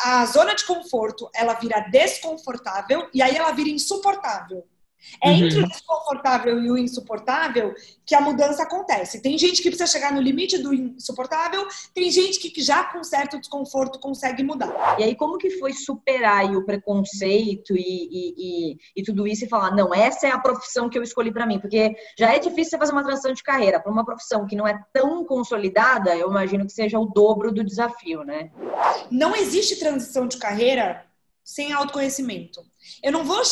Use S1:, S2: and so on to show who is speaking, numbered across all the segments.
S1: a, zona de conforto, ela vira desconfortável e aí ela vira insuportável. É uhum. entre o desconfortável e o insuportável que a mudança acontece. Tem gente que precisa chegar no limite do insuportável, tem gente que já com certo desconforto consegue mudar.
S2: E aí, como que foi superar o preconceito e, e, e, e, tudo isso e falar, não, essa é a profissão que eu escolhi para mim? Porque já é difícil você fazer uma transição de carreira para uma profissão que não é tão consolidada, eu imagino que seja o dobro do desafio, né?
S1: Não existe transição de carreira sem autoconhecimento. Eu não vou.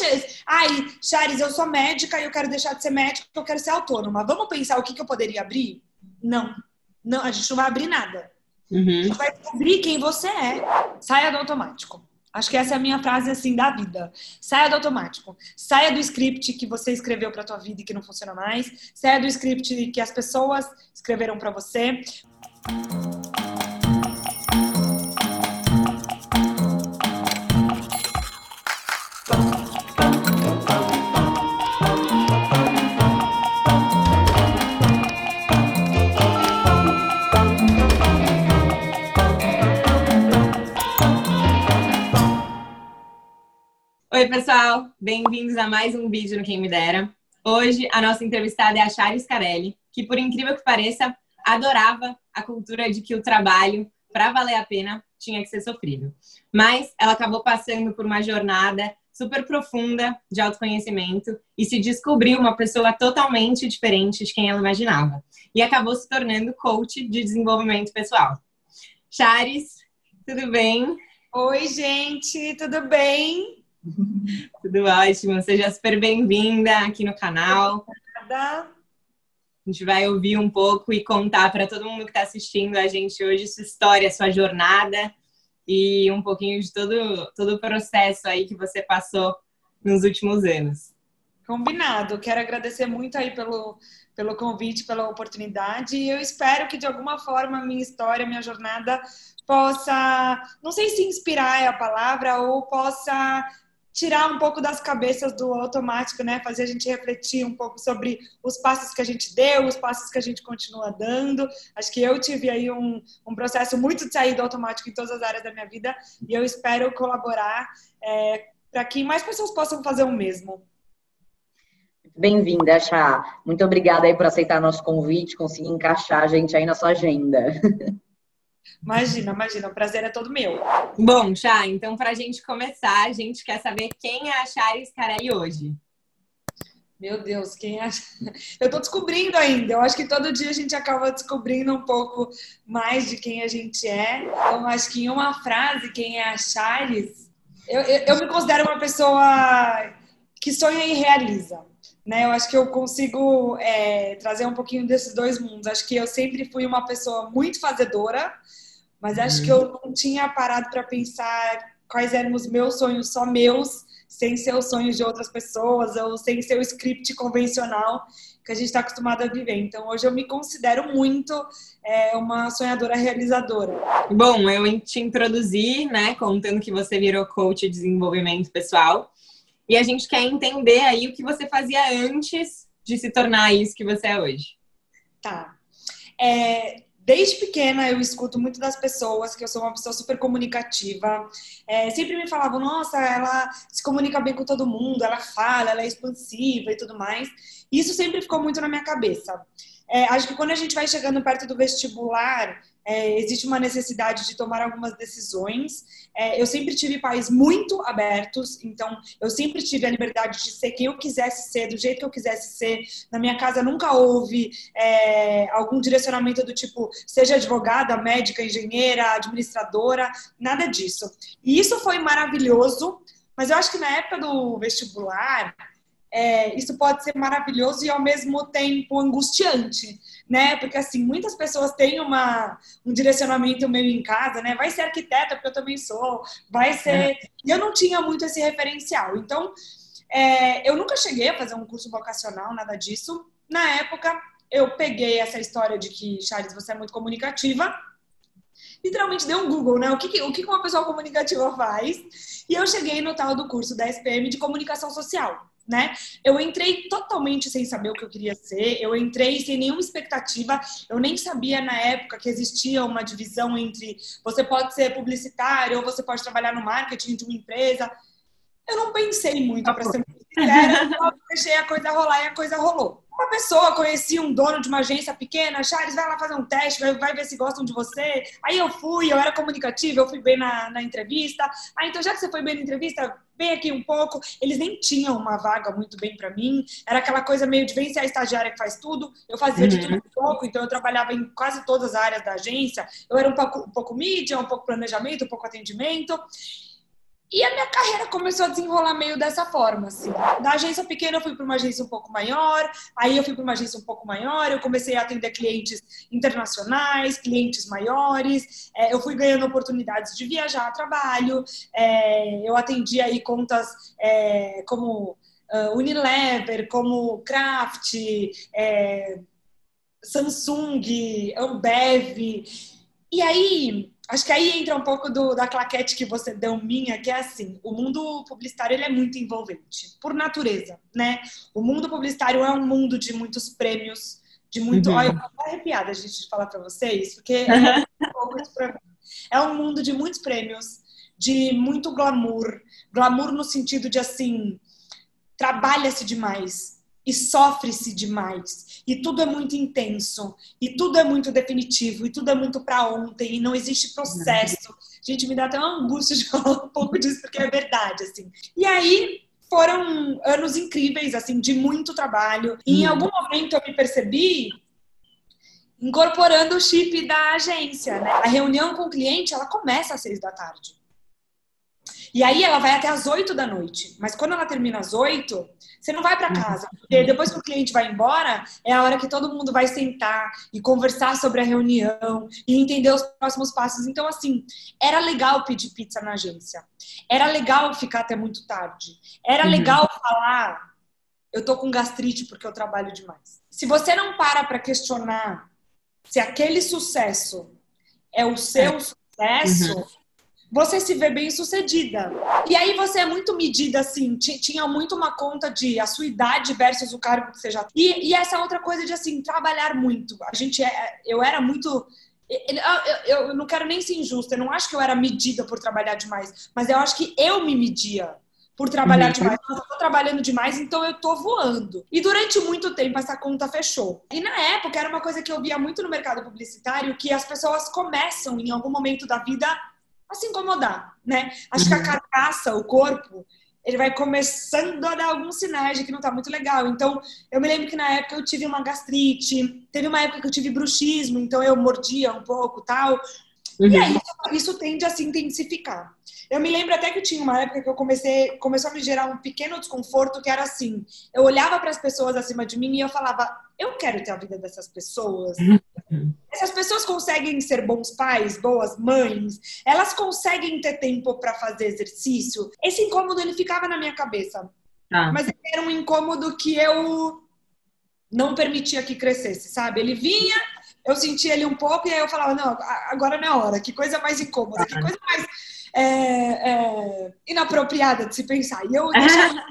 S1: Ai, Charis, eu sou médica e eu quero deixar de ser médica porque eu quero ser autônoma. Vamos pensar o que, que eu poderia abrir? Não. Não, a gente não vai abrir nada. Uhum. A gente vai descobrir quem você é. Saia do automático. Acho que essa é a minha frase assim da vida. Saia do automático. Saia do script que você escreveu para tua vida e que não funciona mais. Saia do script que as pessoas escreveram para você.
S3: Oi, pessoal, bem-vindos a mais um vídeo no Quem Me Dera. Hoje a nossa entrevistada é a Charis Carelli, que, por incrível que pareça, adorava a cultura de que o trabalho, para valer a pena, tinha que ser sofrido. Mas ela acabou passando por uma jornada super profunda de autoconhecimento e se descobriu uma pessoa totalmente diferente de quem ela imaginava. E acabou se tornando coach de desenvolvimento pessoal. Charis, tudo bem?
S1: Oi, gente, tudo bem?
S3: Tudo ótimo, seja super bem-vinda aqui no canal. Obrigada. A gente vai ouvir um pouco e contar para todo mundo que está assistindo a gente hoje sua história, sua jornada e um pouquinho de todo, todo o processo aí que você passou nos últimos anos.
S1: Combinado. Quero agradecer muito aí pelo, pelo convite, pela oportunidade. E eu espero que de alguma forma a minha história, a minha jornada possa, não sei se inspirar é a palavra, ou possa tirar um pouco das cabeças do automático, né? Fazer a gente refletir um pouco sobre os passos que a gente deu, os passos que a gente continua dando. Acho que eu tive aí um, um processo muito de sair do automático em todas as áreas da minha vida e eu espero colaborar é, para que mais pessoas possam fazer o mesmo.
S2: Bem-vinda, Chá. Muito obrigada aí por aceitar nosso convite, conseguir encaixar a gente aí na sua agenda.
S1: Imagina, imagina, o prazer é todo meu.
S3: Bom, Chá, então para a gente começar, a gente quer saber quem é a Charis Carelli hoje.
S1: Meu Deus, quem é? Eu estou descobrindo ainda. Eu acho que todo dia a gente acaba descobrindo um pouco mais de quem a gente é. Então, acho que em uma frase, quem é a Charis, eu, eu, eu me considero uma pessoa que sonha e realiza. Né, eu acho que eu consigo é, trazer um pouquinho desses dois mundos. Acho que eu sempre fui uma pessoa muito fazedora, mas acho que eu não tinha parado para pensar quais eram os meus sonhos, só meus, sem ser os sonhos de outras pessoas, ou sem ser o script convencional que a gente está acostumado a viver. Então, hoje eu me considero muito é, uma sonhadora realizadora.
S3: Bom, eu te introduzi, né, contando que você virou coach de desenvolvimento pessoal. E a gente quer entender aí o que você fazia antes de se tornar isso que você é hoje.
S1: Tá. É, Desde pequena eu escuto muito das pessoas que eu sou uma pessoa super comunicativa. É, sempre me falavam, nossa, ela se comunica bem com todo mundo, ela fala, ela é expansiva e tudo mais. Isso sempre ficou muito na minha cabeça. É, acho que quando a gente vai chegando perto do vestibular, é, existe uma necessidade de tomar algumas decisões. É, eu sempre tive pais muito abertos, então eu sempre tive a liberdade de ser quem eu quisesse ser, do jeito que eu quisesse ser. Na minha casa nunca houve é, algum direcionamento do tipo, seja advogada, médica, engenheira, administradora, nada disso. E isso foi maravilhoso, mas eu acho que na época do vestibular, é, isso pode ser maravilhoso e ao mesmo tempo angustiante, né? Porque assim, muitas pessoas têm uma, um direcionamento meio em casa, né? Vai ser arquiteta, porque eu também sou, vai ser. É. Eu não tinha muito esse referencial. Então, é, eu nunca cheguei a fazer um curso vocacional, nada disso. Na época, eu peguei essa história de que, Charles, você é muito comunicativa literalmente dei um Google, né? O que, o que uma pessoa comunicativa faz? E eu cheguei no tal do curso da SPM de comunicação social. Né? Eu entrei totalmente sem saber o que eu queria ser, eu entrei sem nenhuma expectativa, eu nem sabia na época que existia uma divisão entre você pode ser publicitário ou você pode trabalhar no marketing de uma empresa. Eu não pensei muito, para ser muito sincera, eu deixei a coisa rolar e a coisa rolou uma pessoa conhecia um dono de uma agência pequena, Charles, vai lá fazer um teste, vai, vai ver se gostam de você. Aí eu fui, eu era comunicativa, eu fui bem na, na entrevista. Ah, então já que você foi bem na entrevista, vem aqui um pouco. Eles nem tinham uma vaga muito bem para mim. Era aquela coisa meio de vem ser a estagiária que faz tudo. Eu fazia uhum. de tudo um pouco, então eu trabalhava em quase todas as áreas da agência. Eu era um pouco, um pouco mídia, um pouco planejamento, um pouco atendimento. E a minha carreira começou a desenrolar meio dessa forma, assim. Da agência pequena eu fui para uma agência um pouco maior, aí eu fui para uma agência um pouco maior, eu comecei a atender clientes internacionais, clientes maiores, é, eu fui ganhando oportunidades de viajar a trabalho, é, eu atendi aí contas é, como uh, Unilever, como Kraft, é, Samsung, Ambev, e aí Acho que aí entra um pouco do, da claquete que você deu minha, que é assim, o mundo publicitário ele é muito envolvente, por natureza, né? O mundo publicitário é um mundo de muitos prêmios, de muito... Uhum. Olha, eu tô arrepiada a gente falar para vocês, porque é, um mim. é um mundo de muitos prêmios, de muito glamour, glamour no sentido de, assim, trabalha-se demais, e sofre-se demais. E tudo é muito intenso, e tudo é muito definitivo, e tudo é muito para ontem, e não existe processo. Gente, me dá até uma angústia de falar um pouco disso, porque é verdade, assim. E aí, foram anos incríveis, assim, de muito trabalho. E em uhum. algum momento eu me percebi incorporando o chip da agência, né? A reunião com o cliente, ela começa às seis da tarde. E aí ela vai até às 8 da noite. Mas quando ela termina às 8, você não vai para casa. Porque depois que o cliente vai embora, é a hora que todo mundo vai sentar e conversar sobre a reunião e entender os próximos passos. Então, assim, era legal pedir pizza na agência. Era legal ficar até muito tarde. Era uhum. legal falar, eu tô com gastrite porque eu trabalho demais. Se você não para para questionar se aquele sucesso é o seu é. sucesso, uhum você se vê bem sucedida. E aí você é muito medida, assim, tinha muito uma conta de a sua idade versus o cargo que você já e, e essa outra coisa de, assim, trabalhar muito. A gente, é, eu era muito... Eu, eu não quero nem ser injusta, eu não acho que eu era medida por trabalhar demais, mas eu acho que eu me media por trabalhar uhum. demais. Eu tô trabalhando demais, então eu tô voando. E durante muito tempo essa conta fechou. E na época era uma coisa que eu via muito no mercado publicitário, que as pessoas começam em algum momento da vida a se incomodar, né? Acho que a uhum. carcaça, o corpo, ele vai começando a dar alguns sinais de que não tá muito legal. Então, eu me lembro que na época eu tive uma gastrite, teve uma época que eu tive bruxismo, então eu mordia um pouco tal. Uhum. E aí isso, isso tende a se intensificar. Eu me lembro até que tinha uma época que eu comecei, começou a me gerar um pequeno desconforto que era assim, eu olhava para as pessoas acima de mim e eu falava, eu quero ter a vida dessas pessoas. Essas pessoas conseguem ser bons pais, boas mães, elas conseguem ter tempo para fazer exercício. Esse incômodo ele ficava na minha cabeça. Ah. Mas era um incômodo que eu não permitia que crescesse, sabe? Ele vinha, eu sentia ele um pouco e aí eu falava, não, agora não é hora. Que coisa mais incômoda, que coisa mais é, é, inapropriada de se pensar. E eu deixava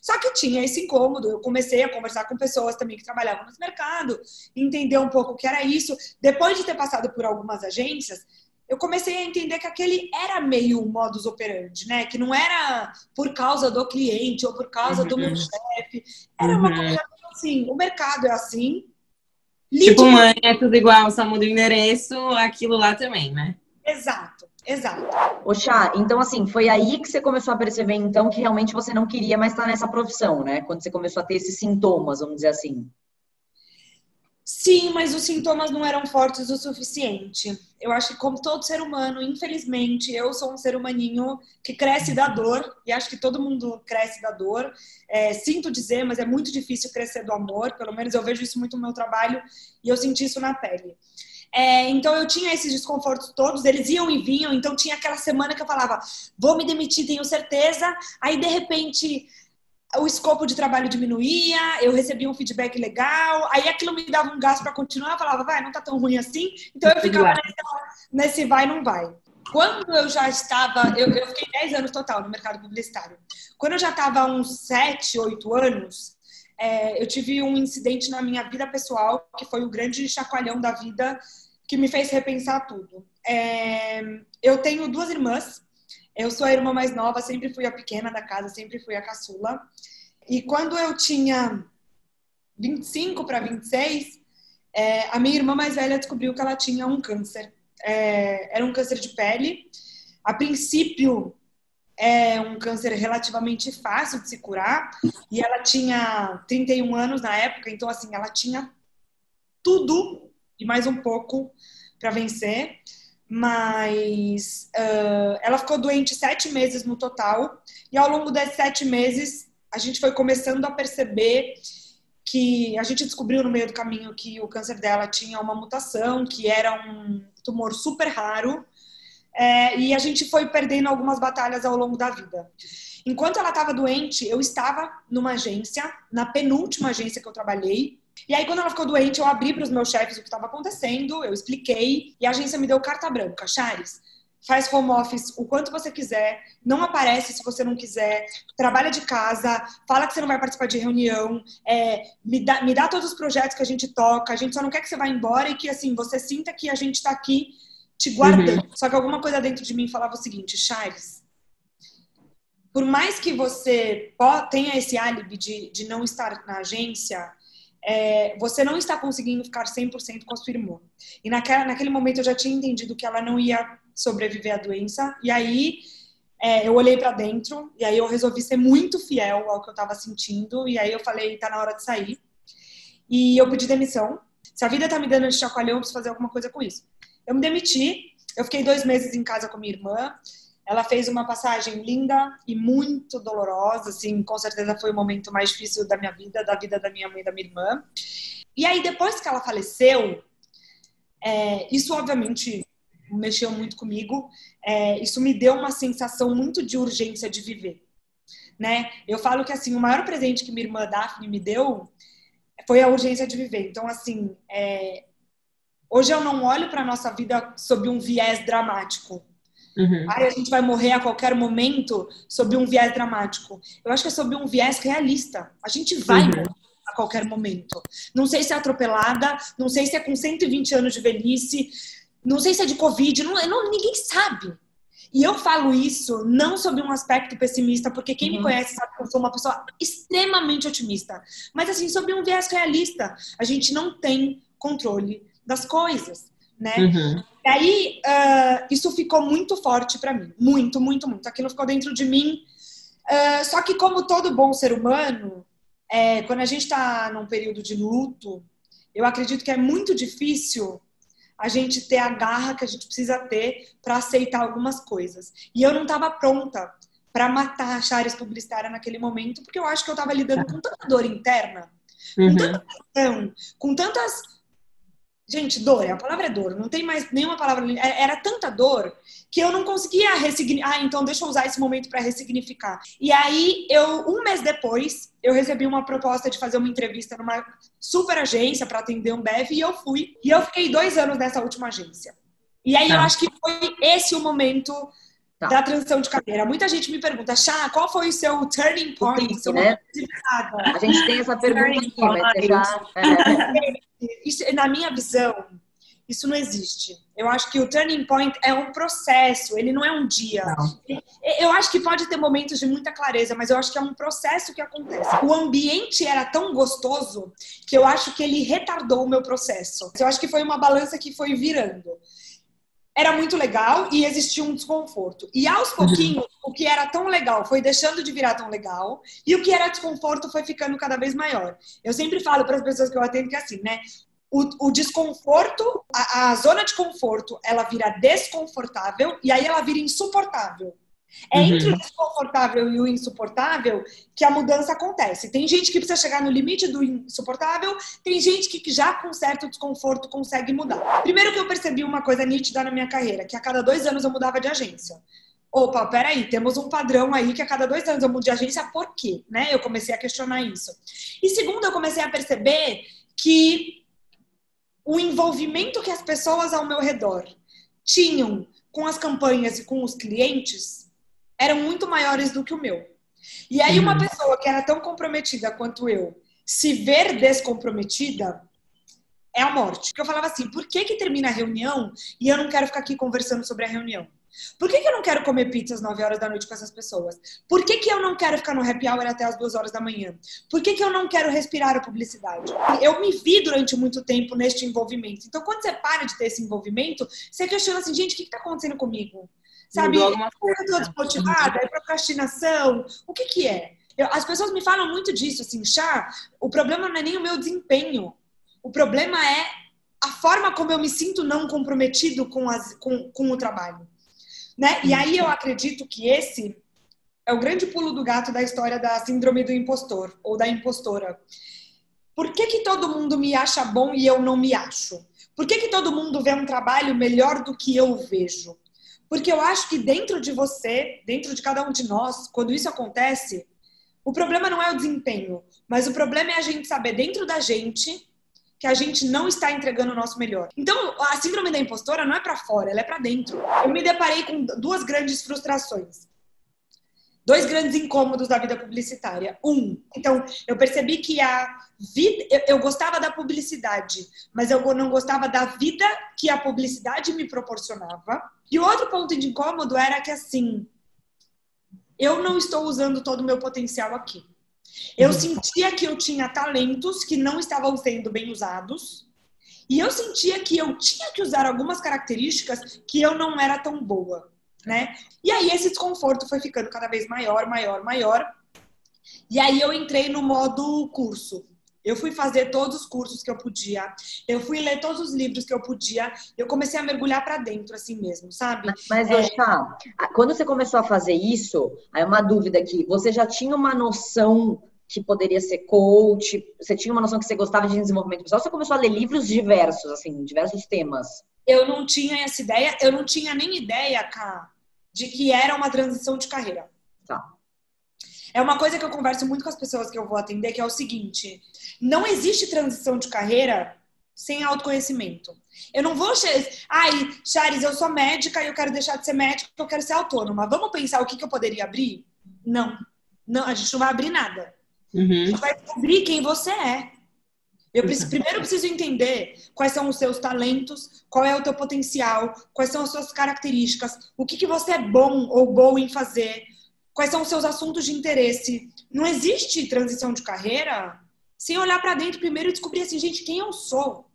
S1: Só que tinha esse incômodo. Eu comecei a conversar com pessoas também que trabalhavam nesse mercado, entender um pouco o que era isso. Depois de ter passado por algumas agências, eu comecei a entender que aquele era meio um modus operandi, né? Que não era por causa do cliente ou por causa uhum. do meu chefe. Era uma uhum. coisa assim, o mercado é assim.
S3: Tipo, mãe, é tudo igual, só muda o endereço, aquilo lá também, né?
S1: Exato. Exato.
S2: Chá, então assim, foi aí que você começou a perceber, então, que realmente você não queria mais estar nessa profissão, né? Quando você começou a ter esses sintomas, vamos dizer assim.
S1: Sim, mas os sintomas não eram fortes o suficiente. Eu acho que, como todo ser humano, infelizmente, eu sou um ser humaninho que cresce da dor, e acho que todo mundo cresce da dor. É, sinto dizer, mas é muito difícil crescer do amor, pelo menos eu vejo isso muito no meu trabalho, e eu senti isso na pele. É, então eu tinha esses desconfortos todos, eles iam e vinham, então tinha aquela semana que eu falava, vou me demitir, tenho certeza. Aí de repente o escopo de trabalho diminuía, eu recebia um feedback legal, aí aquilo me dava um gás para continuar, eu falava, vai, não tá tão ruim assim, então eu ficava nesse, nesse vai, não vai. Quando eu já estava, eu, eu fiquei 10 anos total no mercado publicitário. Quando eu já estava uns 7, 8 anos, é, eu tive um incidente na minha vida pessoal que foi o grande chacoalhão da vida que me fez repensar tudo. É, eu tenho duas irmãs, eu sou a irmã mais nova, sempre fui a pequena da casa, sempre fui a caçula. E quando eu tinha 25 para 26, é, a minha irmã mais velha descobriu que ela tinha um câncer. É, era um câncer de pele. A princípio, é um câncer relativamente fácil de se curar. E ela tinha 31 anos na época, então, assim, ela tinha tudo e mais um pouco para vencer. Mas uh, ela ficou doente sete meses no total, e ao longo desses sete meses a gente foi começando a perceber que a gente descobriu no meio do caminho que o câncer dela tinha uma mutação, que era um tumor super raro, é, e a gente foi perdendo algumas batalhas ao longo da vida. Enquanto ela estava doente, eu estava numa agência, na penúltima agência que eu trabalhei, e aí, quando ela ficou doente, eu abri para os meus chefes o que estava acontecendo, eu expliquei, e a agência me deu carta branca. Chares, faz home office o quanto você quiser, não aparece se você não quiser, trabalha de casa, fala que você não vai participar de reunião, é, me, dá, me dá todos os projetos que a gente toca, a gente só não quer que você vá embora e que assim você sinta que a gente está aqui te guardando. Uhum. Só que alguma coisa dentro de mim falava o seguinte, Charles, por mais que você tenha esse álibi de, de não estar na agência, é, você não está conseguindo ficar 100% com a sua irmã. E naquela, naquele momento eu já tinha entendido que ela não ia sobreviver à doença. E aí é, eu olhei para dentro e aí eu resolvi ser muito fiel ao que eu estava sentindo. E aí eu falei, tá na hora de sair. E eu pedi demissão. Se a vida tá me dando esse chacoalhão, eu preciso fazer alguma coisa com isso. Eu me demiti. Eu fiquei dois meses em casa com minha irmã. Ela fez uma passagem linda e muito dolorosa, assim, com certeza foi o momento mais difícil da minha vida, da vida da minha mãe e da minha irmã. E aí, depois que ela faleceu, é, isso obviamente mexeu muito comigo. É, isso me deu uma sensação muito de urgência de viver, né? Eu falo que assim o maior presente que minha irmã Daphne me deu foi a urgência de viver. Então assim, é, hoje eu não olho para nossa vida sob um viés dramático. Uhum. Ai, a gente vai morrer a qualquer momento sob um viés dramático. Eu acho que é sob um viés realista. A gente vai uhum. morrer a qualquer momento. Não sei se é atropelada, não sei se é com 120 anos de velhice, não sei se é de Covid, não, não ninguém sabe. E eu falo isso não sob um aspecto pessimista, porque quem uhum. me conhece sabe que eu sou uma pessoa extremamente otimista. Mas assim, sob um viés realista, a gente não tem controle das coisas, né? Uhum. E aí, uh, isso ficou muito forte para mim. Muito, muito, muito. Aquilo ficou dentro de mim. Uh, só que, como todo bom ser humano, é, quando a gente está num período de luto, eu acredito que é muito difícil a gente ter a garra que a gente precisa ter para aceitar algumas coisas. E eu não estava pronta para matar a Chares publicitária naquele momento, porque eu acho que eu estava lidando com tanta dor interna, com uhum. tanta pressão, com tantas Gente, dor, a palavra é dor, não tem mais nenhuma palavra. É, era tanta dor que eu não conseguia ressignificar. Ah, então deixa eu usar esse momento para ressignificar. E aí, eu, um mês depois, eu recebi uma proposta de fazer uma entrevista numa super agência para atender um BEV e eu fui. E eu fiquei dois anos nessa última agência. E aí, tá. eu acho que foi esse o momento Tá. da transição de carreira. Muita gente me pergunta, Chá, qual foi o seu turning point? Pique, seu
S2: né? A gente tem essa pergunta aqui, mas já...
S1: É. Isso, na minha visão, isso não existe. Eu acho que o turning point é um processo, ele não é um dia. Não. Eu acho que pode ter momentos de muita clareza, mas eu acho que é um processo que acontece. O ambiente era tão gostoso que eu acho que ele retardou o meu processo. Eu acho que foi uma balança que foi virando era muito legal e existia um desconforto. E aos pouquinhos, uhum. o que era tão legal foi deixando de virar tão legal e o que era desconforto foi ficando cada vez maior. Eu sempre falo para as pessoas que eu atendo que é assim, né? O, o desconforto, a, a zona de conforto, ela vira desconfortável e aí ela vira insuportável. É uhum. entre o desconfortável e o insuportável que a mudança acontece. Tem gente que precisa chegar no limite do insuportável, tem gente que já com certo desconforto consegue mudar. Primeiro que eu percebi uma coisa nítida na minha carreira, que a cada dois anos eu mudava de agência. opa, peraí, temos um padrão aí que a cada dois anos eu mudo de agência, por quê? Né? Eu comecei a questionar isso. E segundo, eu comecei a perceber que o envolvimento que as pessoas ao meu redor tinham com as campanhas e com os clientes eram muito maiores do que o meu. E aí, uma uhum. pessoa que era tão comprometida quanto eu, se ver descomprometida, é a morte. Porque eu falava assim, por que que termina a reunião e eu não quero ficar aqui conversando sobre a reunião? Por que, que eu não quero comer pizza às 9 horas da noite com essas pessoas? Por que, que eu não quero ficar no happy hour até as 2 horas da manhã? Por que, que eu não quero respirar a publicidade? Eu me vi durante muito tempo neste envolvimento. Então, quando você para de ter esse envolvimento, você questiona assim, gente, o que está acontecendo comigo? Sabe? Eu estou desmotivada? É procrastinação? O que, que é? Eu, as pessoas me falam muito disso, assim, chá, o problema não é nem o meu desempenho. O problema é a forma como eu me sinto não comprometido com, as, com, com o trabalho. Né? E aí eu acredito que esse é o grande pulo do gato da história da síndrome do impostor ou da impostora. Por que, que todo mundo me acha bom e eu não me acho? Por que, que todo mundo vê um trabalho melhor do que eu vejo? Porque eu acho que dentro de você, dentro de cada um de nós, quando isso acontece, o problema não é o desempenho, mas o problema é a gente saber dentro da gente que a gente não está entregando o nosso melhor. Então, a síndrome da impostora não é para fora, ela é para dentro. Eu me deparei com duas grandes frustrações. Dois grandes incômodos da vida publicitária. Um, então, eu percebi que a vida. Eu, eu gostava da publicidade, mas eu não gostava da vida que a publicidade me proporcionava. E outro ponto de incômodo era que, assim, eu não estou usando todo o meu potencial aqui. Eu uhum. sentia que eu tinha talentos que não estavam sendo bem usados. E eu sentia que eu tinha que usar algumas características que eu não era tão boa, né? E aí esse desconforto foi ficando cada vez maior, maior, maior. E aí eu entrei no modo curso. Eu fui fazer todos os cursos que eu podia. Eu fui ler todos os livros que eu podia. Eu comecei a mergulhar para dentro, assim mesmo, sabe?
S2: Mas, é... Quando você começou a fazer isso, aí uma dúvida aqui. Você já tinha uma noção que poderia ser coach? Você tinha uma noção que você gostava de desenvolvimento pessoal? Você começou a ler livros diversos, assim, diversos temas?
S1: Eu não tinha essa ideia, eu não tinha nem ideia, Cá, de que era uma transição de carreira.
S2: Tá.
S1: É uma coisa que eu converso muito com as pessoas que eu vou atender, que é o seguinte: não existe transição de carreira sem autoconhecimento. Eu não vou. Ai, Charis, eu sou médica e eu quero deixar de ser médica, eu quero ser autônoma. Vamos pensar o que, que eu poderia abrir? Não. Não, a gente não vai abrir nada. Uhum. Você vai descobrir quem você é. Eu preciso, primeiro preciso entender quais são os seus talentos, qual é o teu potencial, quais são as suas características, o que, que você é bom ou boa em fazer, quais são os seus assuntos de interesse. Não existe transição de carreira sem olhar para dentro primeiro e descobrir assim, gente, quem eu sou.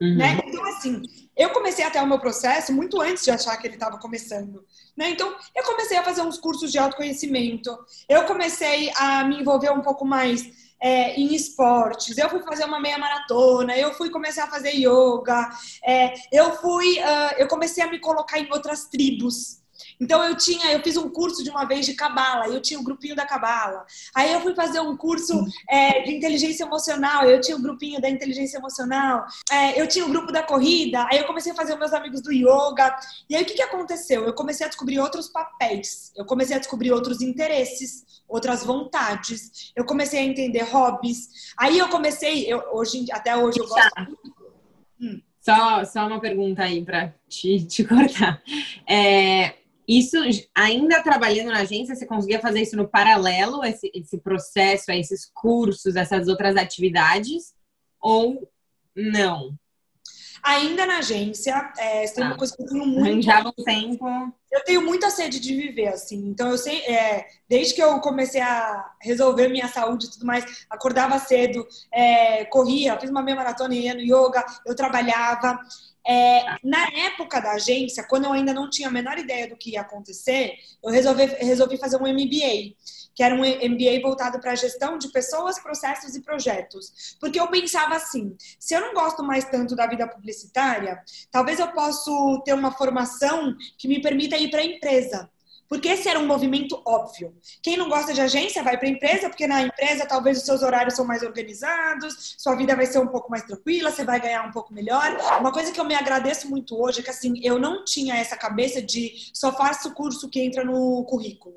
S1: Uhum. Né? Então, assim, eu comecei até o meu processo muito antes de achar que ele estava começando. Né? Então, eu comecei a fazer uns cursos de autoconhecimento, eu comecei a me envolver um pouco mais é, em esportes, eu fui fazer uma meia maratona, eu fui começar a fazer yoga, é, eu fui, uh, eu comecei a me colocar em outras tribos. Então eu tinha, eu fiz um curso de uma vez de cabala, eu tinha o um grupinho da cabala. Aí eu fui fazer um curso é, de inteligência emocional, eu tinha o um grupinho da inteligência emocional. É, eu tinha o um grupo da corrida. Aí eu comecei a fazer os meus amigos do yoga. E aí o que, que aconteceu? Eu comecei a descobrir outros papéis. Eu comecei a descobrir outros interesses, outras vontades. Eu comecei a entender hobbies. Aí eu comecei, eu, hoje até hoje eu gosto.
S3: Hum. Só, só uma pergunta aí para te, te cortar. É, isso, ainda trabalhando na agência, você conseguia fazer isso no paralelo, esse, esse processo, esses cursos, essas outras atividades? Ou não?
S1: Ainda na agência, é, tem uma ah, coisa que eu tenho muito.
S3: Já um tempo.
S1: Eu tenho muita sede de viver, assim. Então, eu sei, é, desde que eu comecei a resolver minha saúde e tudo mais, acordava cedo, é, corria, fiz uma meia maratona, ia no yoga, eu trabalhava. É, na época da agência, quando eu ainda não tinha a menor ideia do que ia acontecer, eu resolvi, resolvi fazer um MBA, que era um MBA voltado para a gestão de pessoas, processos e projetos. Porque eu pensava assim: se eu não gosto mais tanto da vida publicitária, talvez eu possa ter uma formação que me permita ir para a empresa Porque esse era um movimento óbvio. Quem não gosta de agência vai para a empresa, porque na empresa talvez os seus horários são mais organizados, sua vida vai ser um pouco mais tranquila, você vai ganhar um pouco melhor. Uma coisa que eu me agradeço muito hoje é que assim, eu não tinha essa cabeça de só faço curso que entra no currículo.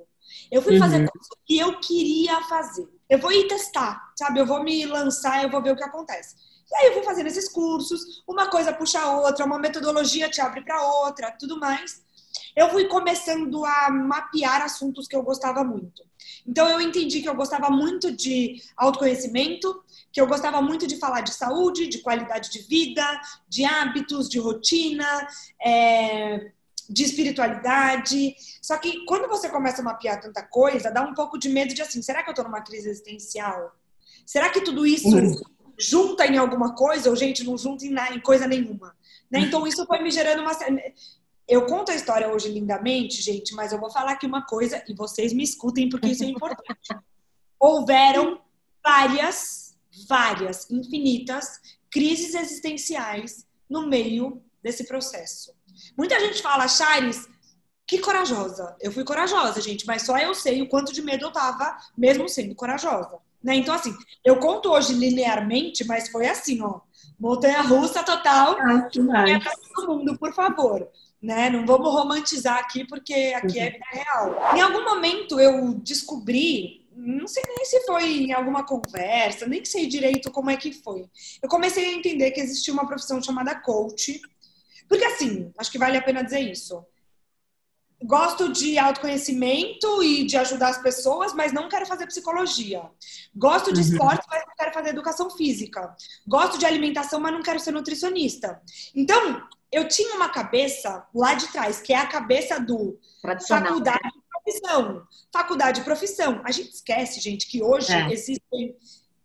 S1: Eu fui uhum. fazer curso que eu queria fazer. Eu vou ir testar, sabe? Eu vou me lançar, eu vou ver o que acontece. E aí eu vou fazendo esses cursos, uma coisa puxa a outra, uma metodologia te abre para outra, tudo mais eu fui começando a mapear assuntos que eu gostava muito. Então eu entendi que eu gostava muito de autoconhecimento, que eu gostava muito de falar de saúde, de qualidade de vida, de hábitos, de rotina, é, de espiritualidade. Só que quando você começa a mapear tanta coisa, dá um pouco de medo de assim, será que eu tô numa crise existencial? Será que tudo isso uhum. junta em alguma coisa ou gente não junta em, em coisa nenhuma? Né? Então isso foi me gerando uma eu conto a história hoje lindamente, gente, mas eu vou falar aqui uma coisa e vocês me escutem porque isso é importante. Houveram várias, várias, infinitas crises existenciais no meio desse processo. Muita gente fala, Charis, que corajosa. Eu fui corajosa, gente, mas só eu sei o quanto de medo eu tava, mesmo sendo corajosa. Né? Então, assim, eu conto hoje linearmente, mas foi assim, ó. Montanha russa total. Ah, todo mundo, por favor né? Não vamos romantizar aqui, porque aqui é uhum. vida real. Em algum momento eu descobri, não sei nem se foi em alguma conversa, nem sei direito como é que foi. Eu comecei a entender que existia uma profissão chamada coach, porque assim, acho que vale a pena dizer isso. Gosto de autoconhecimento e de ajudar as pessoas, mas não quero fazer psicologia. Gosto de uhum. esporte, mas não quero fazer educação física. Gosto de alimentação, mas não quero ser nutricionista. Então, eu tinha uma cabeça lá de trás, que é a cabeça do faculdade e profissão. Faculdade e profissão. A gente esquece, gente, que hoje é. existem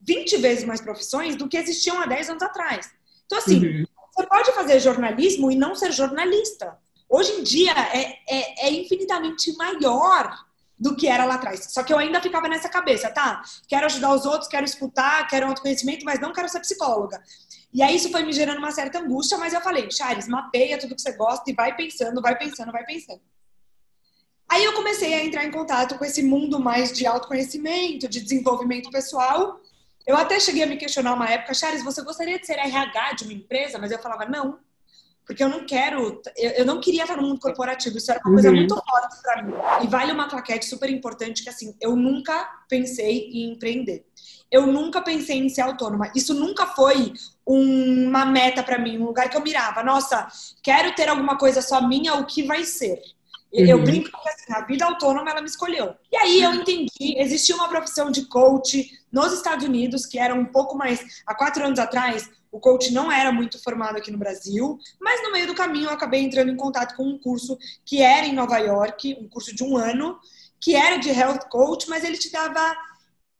S1: 20 vezes mais profissões do que existiam há 10 anos atrás. Então, assim, uhum. você pode fazer jornalismo e não ser jornalista. Hoje em dia é, é, é infinitamente maior do que era lá atrás. Só que eu ainda ficava nessa cabeça, tá? Quero ajudar os outros, quero escutar, quero autoconhecimento, mas não quero ser psicóloga. E aí isso foi me gerando uma certa angústia, mas eu falei, Charles, mapeia tudo que você gosta e vai pensando, vai pensando, vai pensando. Aí eu comecei a entrar em contato com esse mundo mais de autoconhecimento, de desenvolvimento pessoal. Eu até cheguei a me questionar uma época, Charles, você gostaria de ser RH de uma empresa? Mas eu falava, não, porque eu não quero, eu, não queria estar no mundo corporativo, isso era uma coisa uhum. muito forte para mim. E vale uma claquete super importante que assim, eu nunca pensei em empreender. Eu nunca pensei em ser autônoma. Isso nunca foi uma meta para mim, um lugar que eu mirava. Nossa, quero ter alguma coisa só minha, o que vai ser? Uhum. Eu brinco que assim, a vida autônoma ela me escolheu. E aí eu entendi, existia uma profissão de coach nos Estados Unidos, que era um pouco mais. Há quatro anos atrás, o coach não era muito formado aqui no Brasil, mas no meio do caminho eu acabei entrando em contato com um curso que era em Nova York, um curso de um ano, que era de health coach, mas ele te dava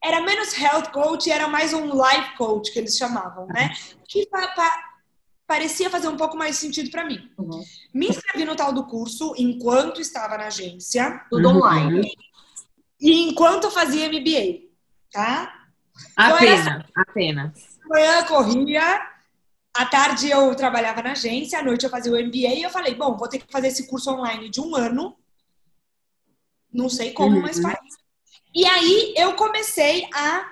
S1: era menos health coach, era mais um life coach que eles chamavam, né? Que pa, pa, parecia fazer um pouco mais sentido para mim. Uhum. Me inscrevi no tal do curso enquanto estava na agência,
S2: tudo uhum. online.
S1: E enquanto eu fazia MBA, tá?
S3: Apenas, então, apenas.
S1: Manhã corria, à tarde eu trabalhava na agência, à noite eu fazia o MBA e eu falei, bom, vou ter que fazer esse curso online de um ano. Não sei como, uhum. mas faz. E aí eu comecei a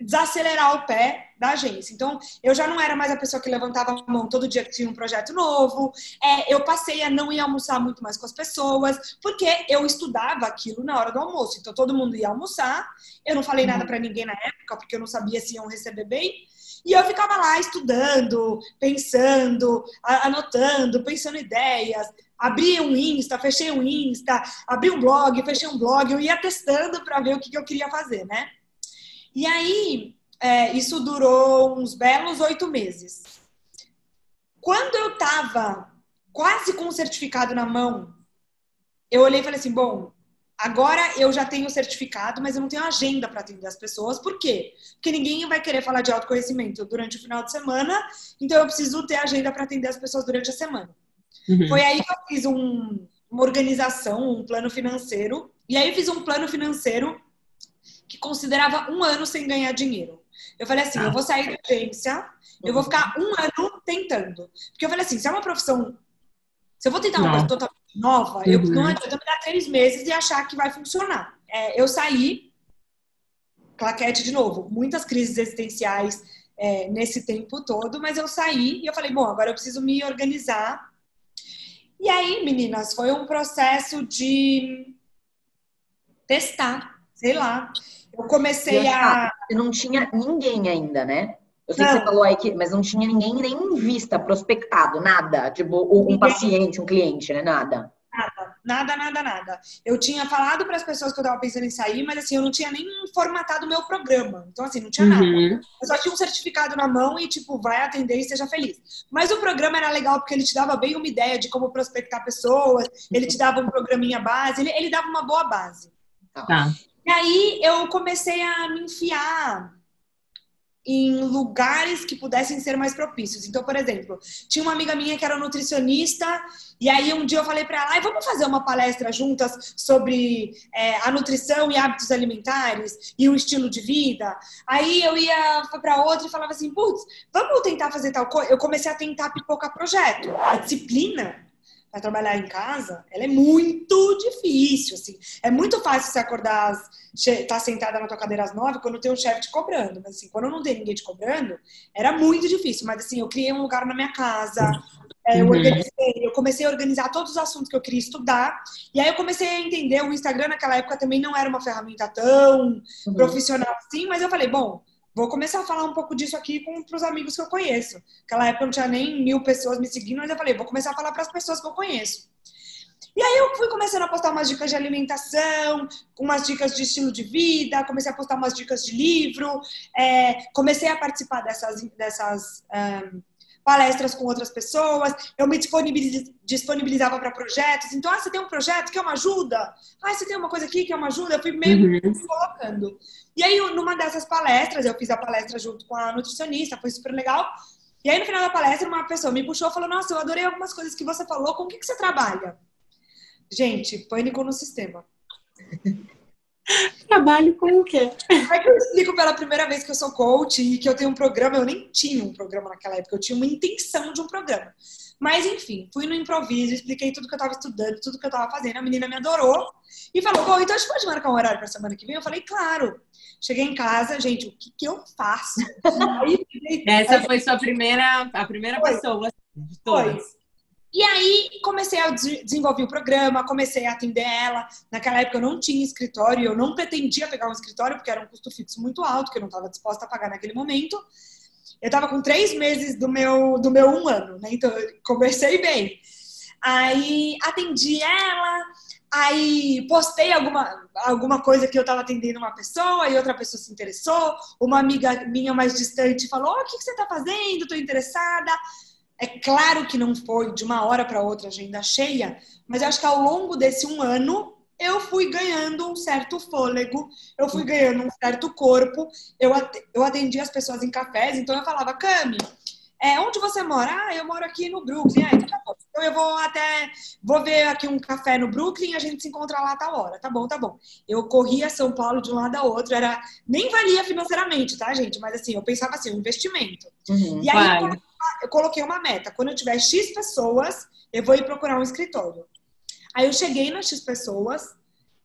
S1: desacelerar o pé da agência. Então, eu já não era mais a pessoa que levantava a mão todo dia que tinha um projeto novo. É, eu passei a não ir almoçar muito mais com as pessoas, porque eu estudava aquilo na hora do almoço. Então, todo mundo ia almoçar. Eu não falei nada para ninguém na época, porque eu não sabia se iam receber bem. E eu ficava lá estudando, pensando, anotando, pensando ideias, abri um Insta, fechei um Insta, abri um blog, fechei um blog, eu ia testando para ver o que, que, eu queria fazer, né? E aí, é, isso durou uns belos oito meses. Quando eu tava quase com o certificado na mão, eu olhei e falei assim: bom, agora eu já tenho o certificado, mas eu não tenho agenda para atender as pessoas. Por quê? Porque ninguém vai querer falar de autoconhecimento durante o final de semana, então eu preciso ter agenda para atender as pessoas durante a semana. Uhum. Foi aí que eu fiz um, uma organização, um plano financeiro. E aí fiz um plano financeiro que considerava um ano sem ganhar dinheiro. Eu falei assim, ah. eu vou sair da agência, eu vou ficar um ano tentando. Porque eu falei assim, se é uma profissão... Se eu vou tentar uma coisa totalmente nova, uhum. eu não adianta me dar três meses e achar que vai funcionar. É, eu saí, claquete de novo, muitas crises existenciais é, nesse tempo todo, mas eu saí e eu falei, bom, agora eu preciso me organizar. E aí, meninas, foi um processo de testar, sei lá. Eu comecei a.
S2: Você não tinha ninguém ainda, né? Eu sei não. que você falou aí que, mas não tinha ninguém nem em vista, prospectado, nada. Tipo, um paciente, um cliente, né? Nada.
S1: Nada, nada, nada, nada. Eu tinha falado para as pessoas que eu estava pensando em sair, mas assim, eu não tinha nem formatado o meu programa. Então, assim, não tinha nada. Uhum. Eu só tinha um certificado na mão e, tipo, vai atender e seja feliz. Mas o programa era legal porque ele te dava bem uma ideia de como prospectar pessoas, ele te dava um programinha base, ele, ele dava uma boa base.
S3: Tá.
S1: E aí eu comecei a me enfiar em lugares que pudessem ser mais propícios. Então, por exemplo, tinha uma amiga minha que era nutricionista, e aí um dia eu falei para ela: vamos fazer uma palestra juntas sobre é, a nutrição e hábitos alimentares e o estilo de vida. Aí eu ia para outra e falava assim: putz, vamos tentar fazer tal coisa. Eu comecei a tentar pipocar projeto. A disciplina para trabalhar em casa, ela é muito difícil, assim. É muito fácil você acordar, estar tá sentada na tua cadeira às nove quando tem um chefe te cobrando. Mas, assim, quando não tem ninguém te cobrando, era muito difícil. Mas, assim, eu criei um lugar na minha casa, é, eu, uhum. organizei, eu comecei a organizar todos os assuntos que eu queria estudar. E aí eu comecei a entender, o Instagram naquela época também não era uma ferramenta tão uhum. profissional assim, mas eu falei, bom, Vou começar a falar um pouco disso aqui com os amigos que eu conheço. Naquela época não tinha nem mil pessoas me seguindo, mas eu falei, vou começar a falar para as pessoas que eu conheço. E aí eu fui começando a postar umas dicas de alimentação, umas dicas de estilo de vida, comecei a postar umas dicas de livro, é, comecei a participar dessas, dessas um, palestras com outras pessoas, eu me disponibilizava para projetos. Então, ah, você tem um projeto que é uma ajuda? Ah, você tem uma coisa aqui que é uma ajuda? Eu fui meio uhum. colocando. E aí, numa dessas palestras, eu fiz a palestra junto com a nutricionista, foi super legal. E aí, no final da palestra, uma pessoa me puxou e falou: Nossa, eu adorei algumas coisas que você falou, com o que, que você trabalha? Gente, pânico no sistema.
S3: Trabalho com o quê?
S1: É que eu explico pela primeira vez que eu sou coach e que eu tenho um programa. Eu nem tinha um programa naquela época, eu tinha uma intenção de um programa. Mas, enfim, fui no improviso, expliquei tudo que eu estava estudando, tudo que eu estava fazendo. A menina me adorou e falou: Bom, então a gente pode marcar um horário para semana que vem? Eu falei: Claro. Cheguei em casa, gente, o que, que eu faço?
S3: Aí, Essa foi sua primeira, a primeira foi. pessoa de todas. Foi.
S1: E aí comecei a desenvolver o programa, comecei a atender ela. Naquela época eu não tinha escritório, eu não pretendia pegar um escritório porque era um custo fixo muito alto que eu não estava disposta a pagar naquele momento. Eu estava com três meses do meu do meu um ano, né? Então eu conversei bem. Aí atendi ela, aí postei alguma, alguma coisa que eu estava atendendo uma pessoa e outra pessoa se interessou. Uma amiga minha mais distante falou: oh, O que, que você está fazendo? Estou interessada. É claro que não foi de uma hora para outra agenda cheia, mas eu acho que ao longo desse um ano eu fui ganhando um certo fôlego, eu fui ganhando um certo corpo. Eu atendi as pessoas em cafés, então eu falava, Cami, é, onde você mora? Ah, eu moro aqui no Brooklyn. Ah, então, tá bom. então eu vou até. Vou ver aqui um café no Brooklyn e a gente se encontra lá a tal hora. Tá bom, tá bom. Eu corria São Paulo de um lado a outro. Era, nem valia financeiramente, tá, gente? Mas assim, eu pensava assim, um investimento. Uhum, e aí eu, eu coloquei uma meta. Quando eu tiver X pessoas, eu vou ir procurar um escritório. Aí eu cheguei nas X pessoas,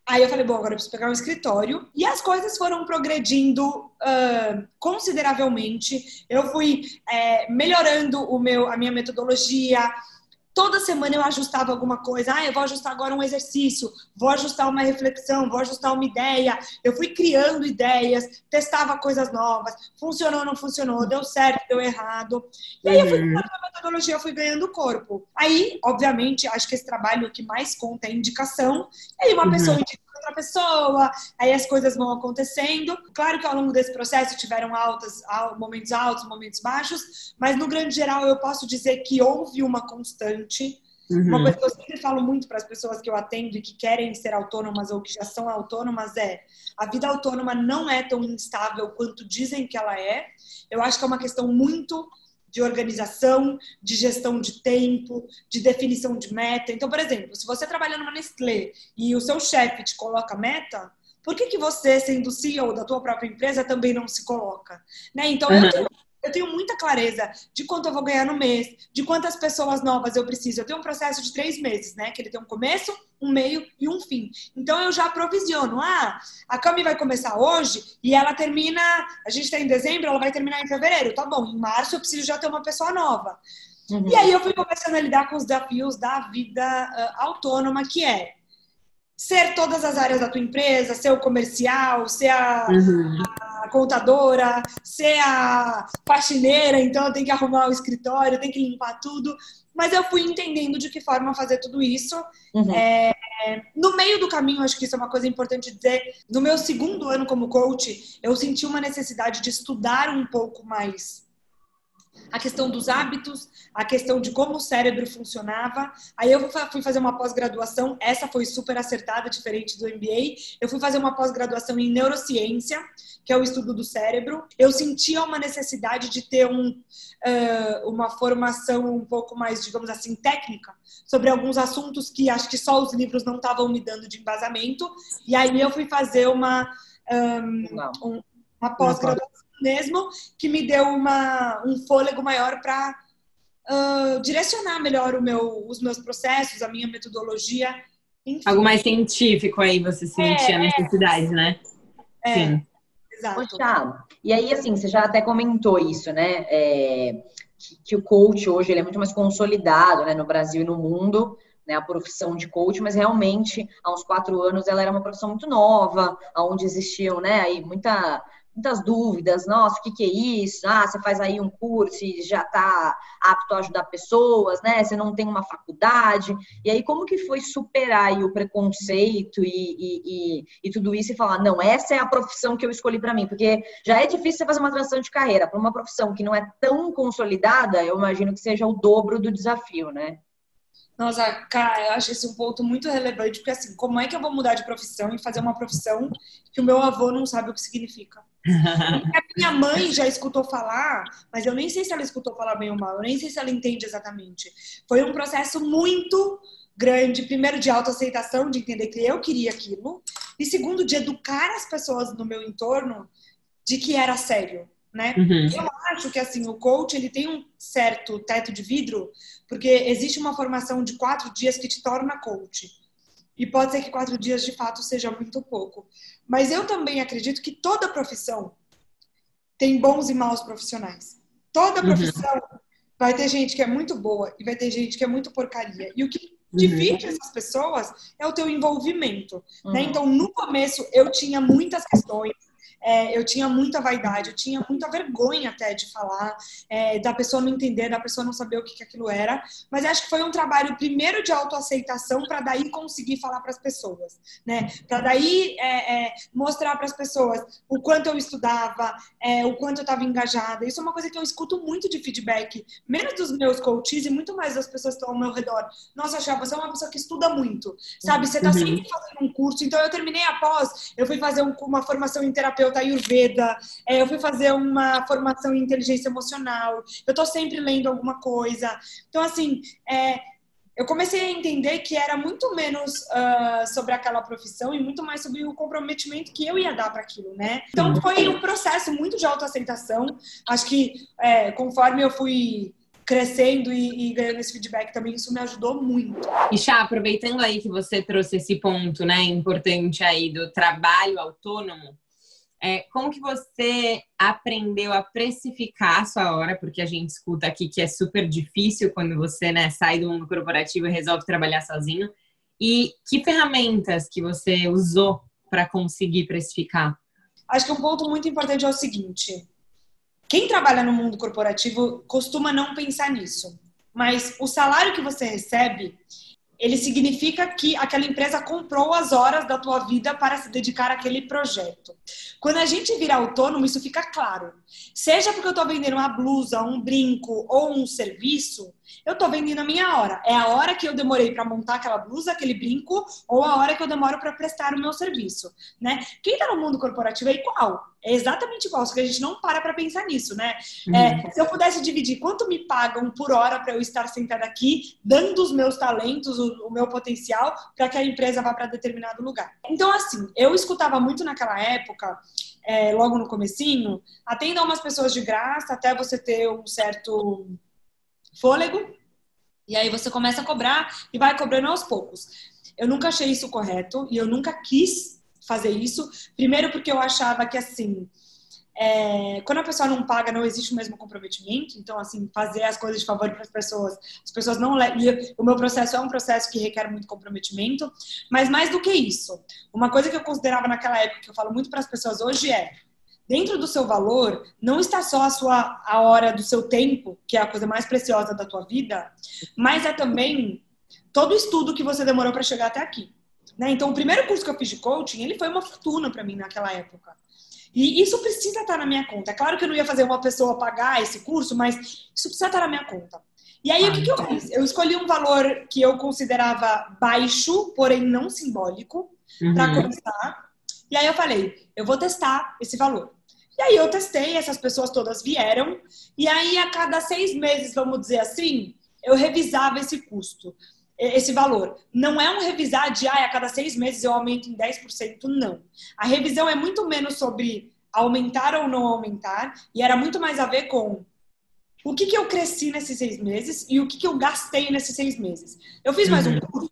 S1: Aí eu falei, bom, agora eu preciso pegar um escritório. E as coisas foram progredindo uh, consideravelmente. Eu fui é, melhorando o meu, a minha metodologia, Toda semana eu ajustava alguma coisa. Ah, eu vou ajustar agora um exercício, vou ajustar uma reflexão, vou ajustar uma ideia. Eu fui criando ideias, testava coisas novas. Funcionou, não funcionou, deu certo, deu errado. E aí eu fui mudando a metodologia, eu fui ganhando corpo. Aí, obviamente, acho que esse trabalho que mais conta é indicação. E aí uma uhum. pessoa indica outra pessoa, aí as coisas vão acontecendo. Claro que ao longo desse processo tiveram altas, momentos altos, momentos baixos, mas no grande geral eu posso dizer que houve uma constante. Uhum. Uma coisa que eu sempre falo muito para as pessoas que eu atendo e que querem ser autônomas ou que já são autônomas é: a vida autônoma não é tão instável quanto dizem que ela é. Eu acho que é uma questão muito de organização, de gestão de tempo, de definição de meta. Então, por exemplo, se você trabalha numa Nestlé e o seu chefe te coloca meta, por que, que você, sendo CEO da tua própria empresa, também não se coloca? Né? Então, uhum. eu tenho eu tenho muita clareza de quanto eu vou ganhar no mês, de quantas pessoas novas eu preciso. Eu tenho um processo de três meses, né? Que ele tem um começo, um meio e um fim. Então eu já provisiono. Ah, a Cami vai começar hoje e ela termina. A gente está em dezembro, ela vai terminar em fevereiro. Tá bom, em março eu preciso já ter uma pessoa nova. Uhum. E aí eu fui começando a lidar com os desafios da vida uh, autônoma, que é ser todas as áreas da tua empresa, ser o comercial, ser a, uhum. a, contadora, ser a faxineira, então eu tenho que arrumar o escritório, tenho que limpar tudo. Mas eu fui entendendo de que forma fazer tudo isso. Uhum. É, no meio do caminho, acho que isso é uma coisa importante dizer. No meu segundo ano como coach, eu senti uma necessidade de estudar um pouco mais a questão dos hábitos, a questão de como o cérebro funcionava. Aí eu fui fazer uma pós-graduação, essa foi super acertada, diferente do MBA. Eu fui fazer uma pós-graduação em neurociência, que é o estudo do cérebro. Eu sentia uma necessidade de ter um, uh, uma formação um pouco mais, digamos assim, técnica sobre alguns assuntos que acho que só os livros não estavam me dando de embasamento. E aí eu fui fazer uma, um, uma pós-graduação mesmo, que me deu uma, um fôlego maior para uh, direcionar melhor o meu, os meus processos, a minha metodologia.
S3: Enfim. Algo mais científico aí você sentia é, a necessidade, é. né?
S2: É, Sim. Exato. Poxa, e aí, assim, você já até comentou isso, né? É, que, que, o coach hoje ele é muito mais consolidado né, no Brasil e no mundo. Né, a profissão de coach, mas realmente há uns quatro anos ela era uma profissão muito nova, onde existiam né, aí muita muitas dúvidas, nossa, o que, que é isso? Ah, você faz aí um curso e já está apto a ajudar pessoas, né? Você não tem uma faculdade. E aí, como que foi superar o preconceito e, e, e, e tudo isso e falar, não, essa é a profissão que eu escolhi para mim? Porque já é difícil você fazer uma transição de carreira para uma profissão que não é tão consolidada, eu imagino que seja o dobro do desafio, né?
S1: Nossa, cara, eu acho esse um ponto muito relevante, porque assim, como é que eu vou mudar de profissão e fazer uma profissão que o meu avô não sabe o que significa? a minha mãe já escutou falar, mas eu nem sei se ela escutou falar bem ou mal, eu nem sei se ela entende exatamente. Foi um processo muito grande, primeiro de autoaceitação, de entender que eu queria aquilo, e segundo de educar as pessoas no meu entorno de que era sério, né? Uhum. Eu acho que assim o coach ele tem um certo teto de vidro, porque existe uma formação de quatro dias que te torna coach. E pode ser que quatro dias de fato seja muito pouco. Mas eu também acredito que toda profissão tem bons e maus profissionais. Toda uhum. profissão uhum. vai ter gente que é muito boa e vai ter gente que é muito porcaria. E o que divide uhum. essas pessoas é o teu envolvimento. Né? Uhum. Né? Então, no começo, eu tinha muitas questões é, eu tinha muita vaidade, eu tinha muita vergonha até de falar, é, da pessoa não entender, da pessoa não saber o que, que aquilo era. Mas acho que foi um trabalho primeiro de autoaceitação para daí conseguir falar para as pessoas, né? Para daí é, é mostrar para as pessoas o quanto eu estudava, é, o quanto eu estava engajada. Isso é uma coisa que eu escuto muito de feedback, menos dos meus coaches e muito mais das pessoas que estão ao meu redor. Nossa, Chá, você é uma pessoa que estuda muito, sabe? Você está uhum. sempre fazendo um curso. Então eu terminei após, eu fui fazer um, uma formação em terapia terapeuta Ayurveda, é, eu fui fazer uma formação em inteligência emocional, eu estou sempre lendo alguma coisa. Então, assim, é, eu comecei a entender que era muito menos uh, sobre aquela profissão e muito mais sobre o comprometimento que eu ia dar para aquilo, né? Então foi um processo muito de autoaceitação. Acho que é, conforme eu fui crescendo e, e, ganhando esse feedback também, isso me ajudou muito.
S3: E Chá, aproveitando aí que você trouxe esse ponto, né, importante aí do trabalho autônomo, é, como que você aprendeu a precificar a sua hora? Porque a gente escuta aqui que é super difícil quando você né, sai do mundo corporativo e resolve trabalhar sozinho. E que ferramentas que você usou para conseguir precificar?
S1: Acho que um ponto muito importante é o seguinte: quem trabalha no mundo corporativo costuma não pensar nisso, mas o salário que você recebe ele significa que aquela empresa comprou as horas da tua vida para se dedicar àquele projeto. Quando a gente vira autônomo, isso fica claro. Seja porque eu estou vendendo uma blusa, um brinco ou um serviço, eu estou vendendo a minha hora. É a hora que eu demorei para montar aquela blusa, aquele brinco, ou a hora que eu demoro para prestar o meu serviço, né? Quem está no mundo corporativo é igual. É exatamente igual, só que a gente não para para pensar nisso, né? Uhum. É, se eu pudesse dividir quanto me pagam por hora para eu estar sentada aqui, dando os meus talentos, o, o meu potencial, para que a empresa vá para determinado lugar. Então, assim, eu escutava muito naquela época é, logo no comecinho, atenda umas pessoas de graça até você ter um certo fôlego. E aí você começa a cobrar e vai cobrando aos poucos. Eu nunca achei isso correto e eu nunca quis fazer isso. Primeiro porque eu achava que assim, é, quando a pessoa não paga, não existe o mesmo comprometimento. Então, assim, fazer as coisas de favor para as pessoas, as pessoas não. o meu processo é um processo que requer muito comprometimento. Mas mais do que isso, uma coisa que eu considerava naquela época, que eu falo muito para as pessoas hoje é: dentro do seu valor, não está só a sua a hora do seu tempo, que é a coisa mais preciosa da tua vida, mas é também todo o estudo que você demorou para chegar até aqui. Né? Então, o primeiro curso que eu fiz de coaching, ele foi uma fortuna para mim naquela época. E isso precisa estar na minha conta. É claro que eu não ia fazer uma pessoa pagar esse curso, mas isso precisa estar na minha conta. E aí, ah, o que, que eu fiz? Eu escolhi um valor que eu considerava baixo, porém não simbólico, uhum. para começar. E aí eu falei, eu vou testar esse valor. E aí eu testei, essas pessoas todas vieram. E aí, a cada seis meses, vamos dizer assim, eu revisava esse custo esse valor. Não é um revisar de, ah, a cada seis meses eu aumento em 10%, não. A revisão é muito menos sobre aumentar ou não aumentar, e era muito mais a ver com o que, que eu cresci nesses seis meses e o que, que eu gastei nesses seis meses. Eu fiz mais um uhum. curso,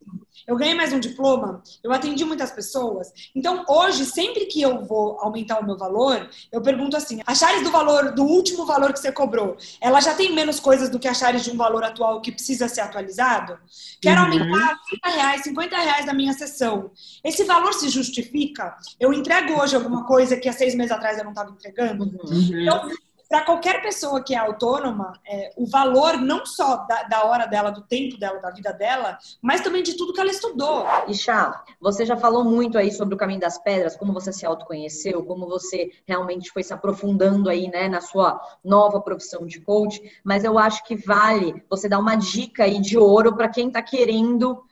S1: eu ganhei mais um diploma, eu atendi muitas pessoas. Então, hoje, sempre que eu vou aumentar o meu valor, eu pergunto assim: a Chares do valor, do último valor que você cobrou, ela já tem menos coisas do que a Chares de um valor atual que precisa ser atualizado? Quero uhum. aumentar 30 reais, 50 reais da minha sessão. Esse valor se justifica? Eu entrego hoje alguma coisa que há seis meses atrás eu não estava entregando? Uhum. Então, para qualquer pessoa que é autônoma, é, o valor não só da, da, hora dela, do tempo dela, da vida dela, mas também de tudo que ela estudou.
S2: Chá, você já falou muito aí sobre o caminho das pedras, como você se autoconheceu, como você realmente foi se aprofundando aí, né, na sua nova profissão de coach, mas eu acho que vale você dar uma dica aí de ouro para quem está querendo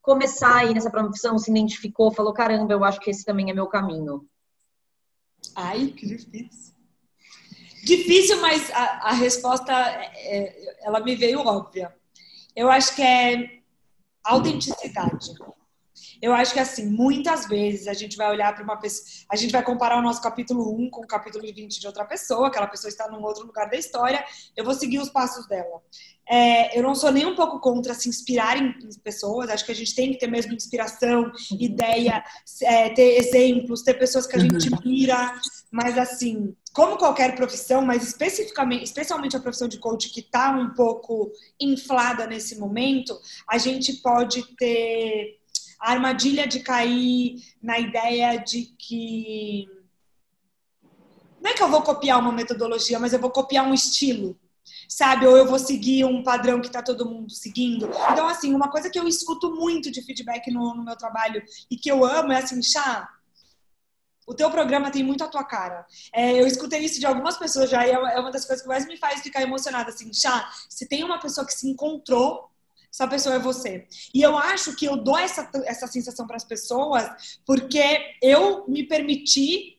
S2: começar aí nessa profissão, se identificou, falou, caramba, eu acho que esse também é meu caminho.
S1: Ai, que difícil. Difícil, mas a, a resposta é, é, ela me veio óbvia. Eu acho que é autenticidade. Eu acho que assim, muitas vezes a gente vai olhar para uma pessoa, a gente vai comparar o nosso capítulo 1 com o capítulo 20 de outra pessoa, aquela pessoa está num outro lugar da história, eu vou seguir os passos dela. É, eu não sou nem um pouco contra se inspirar em, pessoas, acho que a gente tem que ter mesmo inspiração, ideia, é, ter exemplos, ter pessoas que a gente uhum. mira, mas assim, como qualquer profissão, mas especificamente, especialmente a profissão de coach que está um pouco inflada nesse momento, a gente pode ter a armadilha de cair na ideia de que não é que eu vou copiar uma metodologia, mas eu vou copiar um estilo, sabe? Ou eu vou seguir um padrão que está todo mundo seguindo. Então, assim, uma coisa que eu escuto muito de feedback no, no meu trabalho e que eu amo é assim, chá, o teu programa tem muito a tua cara. É, eu escutei isso de algumas pessoas já e é, é uma das coisas que mais me faz ficar emocionada. Assim, chá, se tem uma pessoa que se encontrou, essa pessoa é você. E eu acho que eu dou essa, essa sensação para as pessoas porque eu me permiti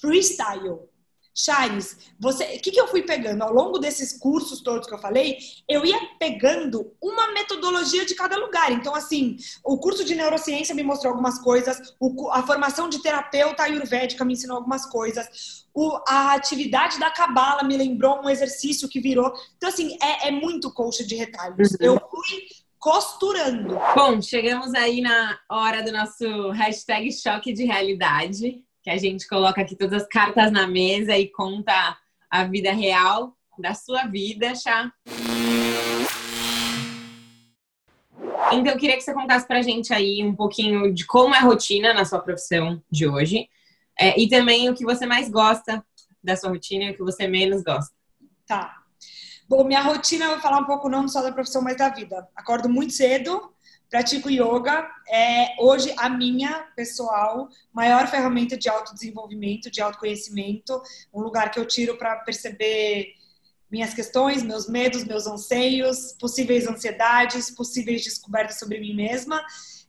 S1: freestyle. Chaves, você, o que, que eu fui pegando ao longo desses cursos todos que eu falei? Eu ia pegando uma metodologia de cada lugar. Então, assim, o curso de neurociência me mostrou algumas coisas, o, a formação de terapeuta ayurvédica me ensinou algumas coisas, o, a atividade da cabala me lembrou um exercício que virou. Então, assim, é, é muito coxa de retalhos. Uhum. Eu fui costurando.
S3: Bom, chegamos aí na hora do nosso hashtag choque de realidade que a gente coloca aqui todas as cartas na mesa e conta a vida real da sua vida, Chá. Então, eu queria que você contasse pra gente aí um pouquinho de como é a rotina na sua profissão de hoje é, e também o que você mais gosta da sua rotina e o que você menos gosta.
S1: Tá. Bom, minha rotina, eu vou falar um pouco não só da profissão, mas da vida. Acordo muito cedo, Pratico yoga, é hoje a minha pessoal maior ferramenta de autodesenvolvimento, de autoconhecimento, um lugar que eu tiro para perceber minhas questões, meus medos, meus anseios, possíveis ansiedades, possíveis descobertas sobre mim mesma.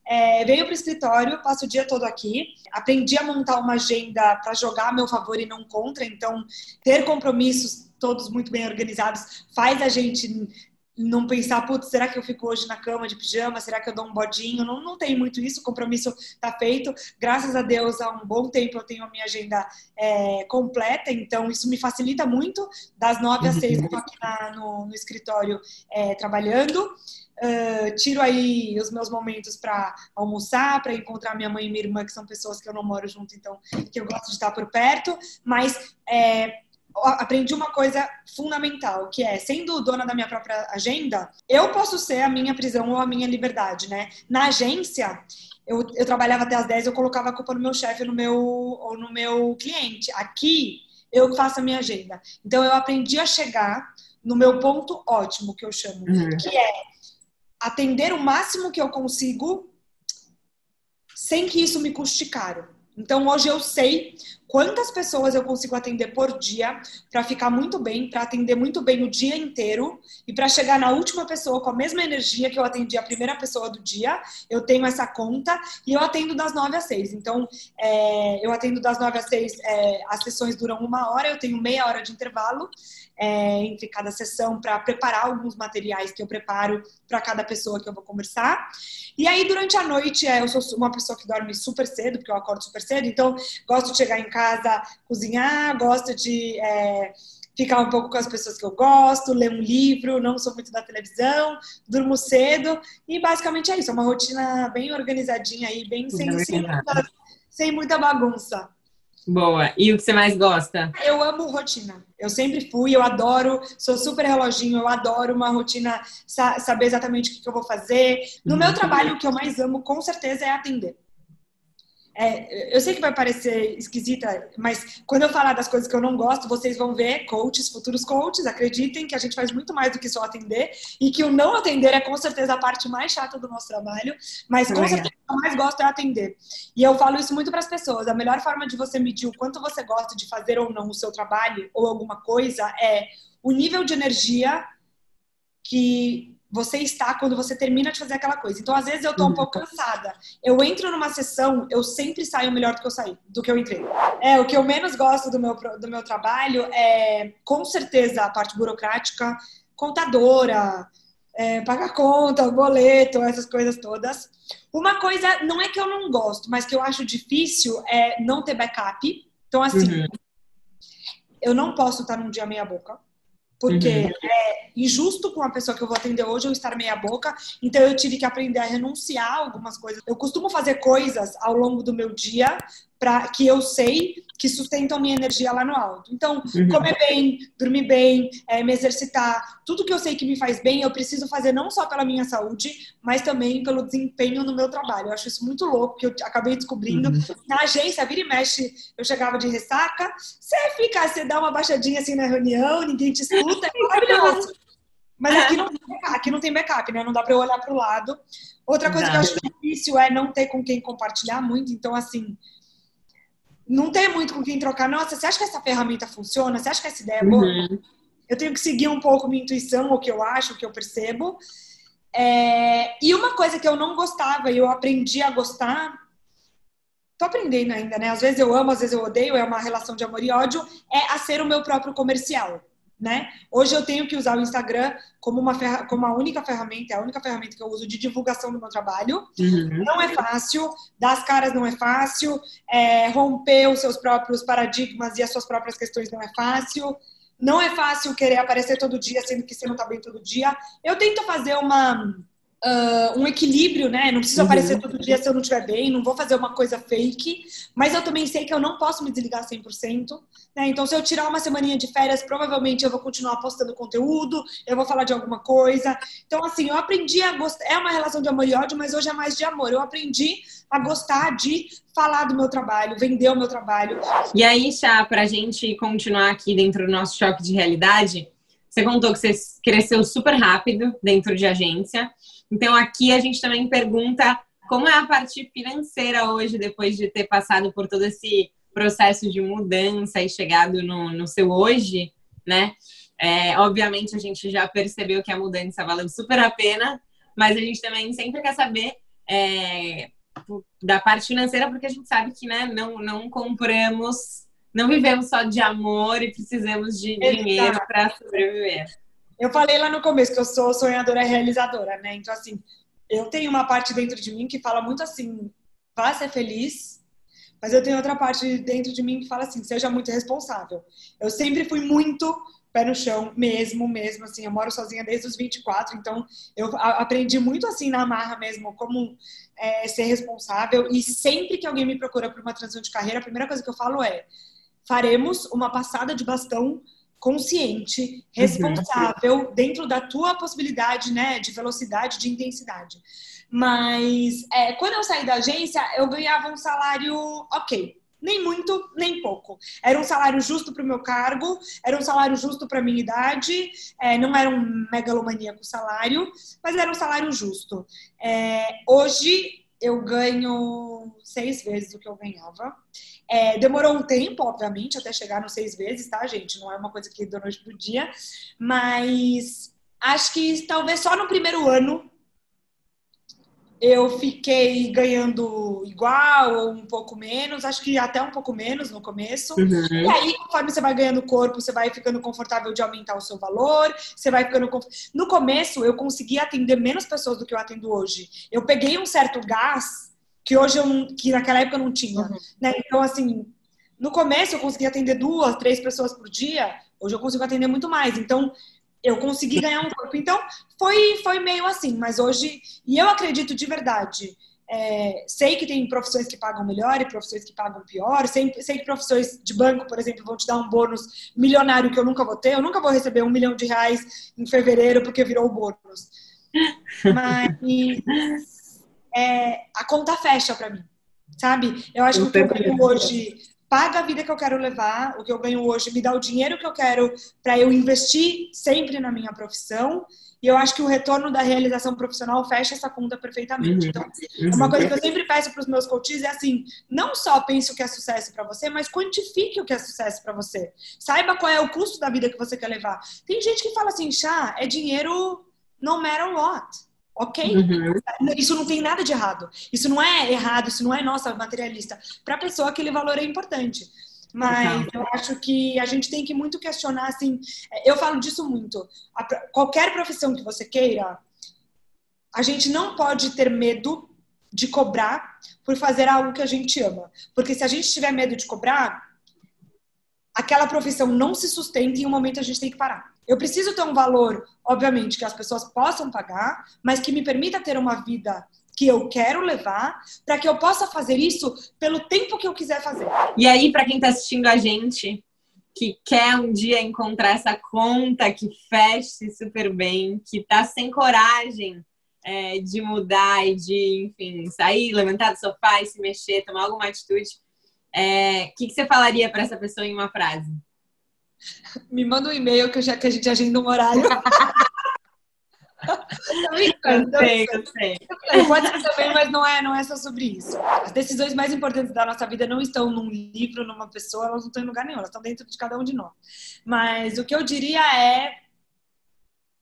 S1: É, venho para o escritório, passo o dia todo aqui. Aprendi a montar uma agenda para jogar a meu favor e não contra. Então, ter compromissos todos muito bem organizados faz a gente não pensar, putz, será que eu fico hoje na cama de pijama? Será que eu dou um bodinho? Não, não tem muito isso, o compromisso está feito. Graças a Deus, há um bom tempo eu tenho a minha agenda é, completa, então isso me facilita muito. Das nove às seis eu estou aqui na, no, no, escritório é, trabalhando. Uh, tiro aí os meus momentos para almoçar, para encontrar minha mãe e minha irmã, que são pessoas que eu não moro junto, então que eu gosto de estar por perto. Mas é, aprendi uma coisa fundamental, que é, sendo dona da minha própria agenda, eu posso ser a minha prisão ou a minha liberdade, né? Na agência, eu, eu trabalhava até as 10, eu colocava a culpa no meu chefe no meu, ou no meu cliente. Aqui, eu faço a minha agenda. Então, eu aprendi a chegar no meu ponto ótimo, que eu chamo, uhum. que é atender o máximo que eu consigo sem que isso me custe caro. Então hoje eu sei quantas pessoas eu consigo atender por dia para ficar muito bem, para atender muito bem o dia inteiro e para chegar na última pessoa com a mesma energia que eu atendi a primeira pessoa do dia. Eu tenho essa conta e eu atendo das nove às seis. Então é, eu atendo das nove às seis. É, as sessões duram uma hora, eu tenho meia hora de intervalo é, entre cada sessão para preparar alguns materiais que eu preparo para cada pessoa que eu vou conversar. E aí, durante a noite, é, eu sou uma pessoa que dorme super cedo, porque eu acordo super cedo, então gosto de chegar em casa, cozinhar, gosto de é, ficar um pouco com as pessoas que eu gosto, ler um livro, não sou muito da televisão, durmo cedo, e basicamente é isso, é uma rotina bem organizadinha aí, bem sem, sem, muita, sem muita bagunça.
S3: Boa. E o que você mais gosta?
S1: Eu amo rotina. Eu sempre fui, eu adoro, sou super reloginho, eu adoro uma rotina, saber exatamente o que eu vou fazer. No meu uhum. trabalho, o que eu mais amo, com certeza, é atender. É, eu sei que vai parecer esquisita, mas quando eu falar das coisas que eu não gosto, vocês vão ver coaches, futuros coaches, acreditem que a gente faz muito mais do que só atender e que o não atender é com certeza a parte mais chata do nosso trabalho, mas com certeza o que eu mais gosto é atender. E eu falo isso muito para as pessoas. A melhor forma de você medir o quanto você gosta de fazer ou não o seu trabalho ou alguma coisa é o nível de energia que você está quando você termina de fazer aquela coisa. Então, às vezes eu tô um pouco cansada. Eu entro numa sessão, eu sempre saio melhor do que eu saí, do que eu entrei. É, o que eu menos gosto do meu, do meu trabalho é, com certeza, a parte burocrática, contadora, é, pagar conta, boleto, essas coisas todas. Uma coisa, não é que eu não gosto, mas que eu acho difícil é não ter backup. Então, assim, uhum. eu não posso estar num dia meia boca. Porque uhum. é injusto com a pessoa que eu vou atender hoje eu estar meia boca, então eu tive que aprender a renunciar a algumas coisas. Eu costumo fazer coisas ao longo do meu dia para que eu sei que sustentam minha energia lá no alto. Então, uhum. comer bem, dormir bem, é, me exercitar, tudo que eu sei que me faz bem, eu preciso fazer não só pela minha saúde, mas também pelo desempenho no meu trabalho. Eu acho isso muito louco, que eu acabei descobrindo. Uhum. Na agência, vira e mexe, eu chegava de ressaca, você fica, você dá uma baixadinha assim na reunião, ninguém te escuta, é maravilhoso. Mas aqui não, aqui não tem backup, né? Não dá para eu olhar para o lado. Outra coisa não. que eu acho difícil é não ter com quem compartilhar muito. Então, assim, não tem muito com quem trocar. Nossa, você acha que essa ferramenta funciona? Você acha que essa ideia é boa? Uhum. Eu tenho que seguir um pouco minha intuição, o que eu acho, o que eu percebo. É... E uma coisa que eu não gostava e eu aprendi a gostar, tô aprendendo ainda, né? Às vezes eu amo, às vezes eu odeio, é uma relação de amor e ódio, é a ser o meu próprio comercial né? Hoje eu tenho que usar o Instagram como uma ferra como a única ferramenta, é a única ferramenta que eu uso de divulgação do meu trabalho. Uhum. Não é fácil, dar as caras não é fácil, é, romper os seus próprios paradigmas e as suas próprias questões não é fácil. Não é fácil querer aparecer todo dia, sendo que você não tá bem todo dia. Eu tento fazer uma uh, um equilíbrio, né? Não preciso uhum. aparecer todo dia se eu não estiver bem, não vou fazer uma coisa fake, mas eu também sei que eu não posso me desligar 100%, né? Então, se eu tirar uma semaninha de férias, provavelmente eu vou continuar postando conteúdo, eu vou falar de alguma coisa. Então, assim, eu aprendi a gostar, é uma relação de amor e ódio, mas hoje é mais de amor. Eu aprendi a gostar de falar do meu trabalho, vender o meu trabalho.
S3: E aí, Chá, pra gente continuar aqui dentro do nosso choque de realidade, você contou que você cresceu super rápido dentro de agência. Então, aqui a gente também pergunta como é a parte financeira hoje, depois de ter passado por todo esse processo de mudança e chegado no, no seu hoje, né? É, obviamente, a gente já percebeu que a mudança valeu super a pena, mas a gente também sempre quer saber é, da parte financeira, porque a gente sabe que né, não, não compramos, não vivemos só de amor e precisamos de dinheiro para sobreviver.
S1: Eu falei lá no começo que eu sou sonhadora e realizadora, né? Então, assim, eu tenho uma parte dentro de mim que fala muito assim, vá ser feliz, mas eu tenho outra parte dentro de mim que fala assim, seja muito responsável. Eu sempre fui muito pé no chão, mesmo, mesmo, assim, eu moro sozinha desde os 24, então eu aprendi muito assim na marra mesmo, como é, ser responsável, e sempre que alguém me procura por uma transição de carreira, a primeira coisa que eu falo é, faremos uma passada de bastão consciente, responsável, uhum. dentro da tua possibilidade, né, de velocidade, de intensidade. Mas é, quando eu saí da agência, eu ganhava um salário ok. Nem muito, nem pouco. Era um salário justo para o meu cargo, era um salário justo para a minha idade, é, não era um megalomaníaco salário, mas era um salário justo. É, hoje eu ganho seis vezes o que eu ganhava. É, demorou um tempo, obviamente, até chegar nos seis vezes, tá, gente? Não é uma coisa que da noite pro dia, mas acho que talvez só no primeiro ano eu fiquei ganhando igual ou um pouco menos, acho que até um pouco menos no começo. Uhum. E aí, conforme você vai ganhando corpo, você vai ficando confortável de aumentar o seu valor, você vai ficando. No começo, eu consegui atender menos pessoas do que eu atendo hoje. Eu peguei um certo gás que hoje eu que naquela época eu não tinha. Uhum. Né? Então, assim, no começo eu conseguia atender duas, três pessoas por dia, hoje eu consigo atender muito mais. Então, eu consegui ganhar um corpo. Então, foi, foi meio assim, mas hoje, e eu acredito de verdade. É, sei que tem profissões que pagam melhor e profissões que pagam pior. Sei, sei que profissões de banco, por exemplo, vão te dar um bônus milionário que eu nunca vou ter. Eu nunca vou receber um milhão de reais em fevereiro porque virou o bônus. Mas é, a conta fecha para mim, sabe? Eu acho que o que eu ganho hoje paga a vida que eu quero levar, o que eu ganho hoje me dá o dinheiro que eu quero para eu investir sempre na minha profissão. E eu acho que o retorno da realização profissional fecha essa conta perfeitamente. Uhum. Então, uma coisa que eu sempre peço para os meus coaches é assim: não só pense o que é sucesso para você, mas quantifique o que é sucesso para você. Saiba qual é o custo da vida que você quer levar. Tem gente que fala assim, chá, é dinheiro no matter what. Ok? Uhum. Isso não tem nada de errado. Isso não é errado, isso não é nossa materialista. Para a pessoa, aquele valor é importante. Mas eu acho que a gente tem que muito questionar, assim, eu falo disso muito. A, qualquer profissão que você queira, a gente não pode ter medo de cobrar por fazer algo que a gente ama. Porque se a gente tiver medo de cobrar, aquela profissão não se sustenta e em um momento a gente tem que parar. Eu preciso ter um valor, obviamente, que as pessoas possam pagar, mas que me permita ter uma vida que eu quero levar, para que eu possa fazer isso pelo tempo que eu quiser fazer.
S3: E aí, para quem está assistindo a gente, que quer um dia encontrar essa conta que feche super bem, que está sem coragem é, de mudar e de, enfim, sair, levantar do sofá e se mexer, tomar alguma atitude, o é, que, que você falaria para essa pessoa em uma frase?
S1: Me manda um e-mail que, já, que a gente agenda um horário.
S3: eu sei, eu sei.
S1: Pode ser também, mas não é, não é só sobre isso. As decisões mais importantes da nossa vida não estão num livro, numa pessoa, elas não estão em lugar nenhum, elas estão dentro de cada um de nós. Mas o que eu diria é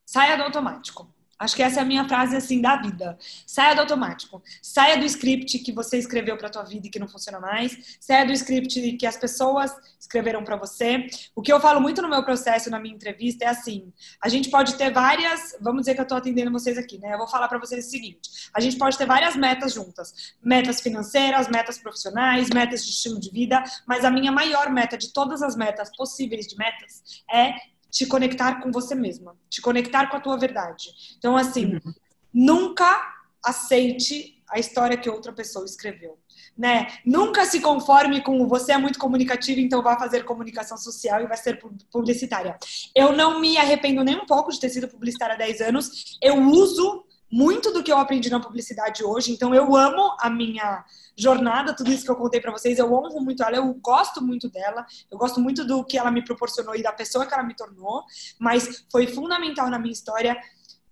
S1: saia do automático. Acho que essa é a minha frase assim da vida. Saia do automático. Saia do script que você escreveu para tua vida e que não funciona mais. Saia do script que as pessoas escreveram para você. O que eu falo muito no meu processo, na minha entrevista, é assim: a gente pode ter várias. Vamos dizer que eu estou atendendo vocês aqui, né? Eu vou falar para vocês o seguinte: a gente pode ter várias metas juntas: metas financeiras, metas profissionais, metas de estilo de vida. Mas a minha maior meta de todas as metas possíveis de metas é te conectar com você mesma, te conectar com a tua verdade. Então, assim, uhum. nunca aceite a história que outra pessoa escreveu. Né? Nunca se conforme com você é muito comunicativo, então vai fazer comunicação social e vai ser publicitária. Eu não me arrependo nem um pouco de ter sido publicitária há 10 anos. Eu uso muito do que eu aprendi na publicidade hoje, então eu amo a minha jornada, tudo isso que eu contei para vocês, eu honro muito ela, eu gosto muito dela, eu gosto muito do que ela me proporcionou e da pessoa que ela me tornou, mas foi fundamental na minha história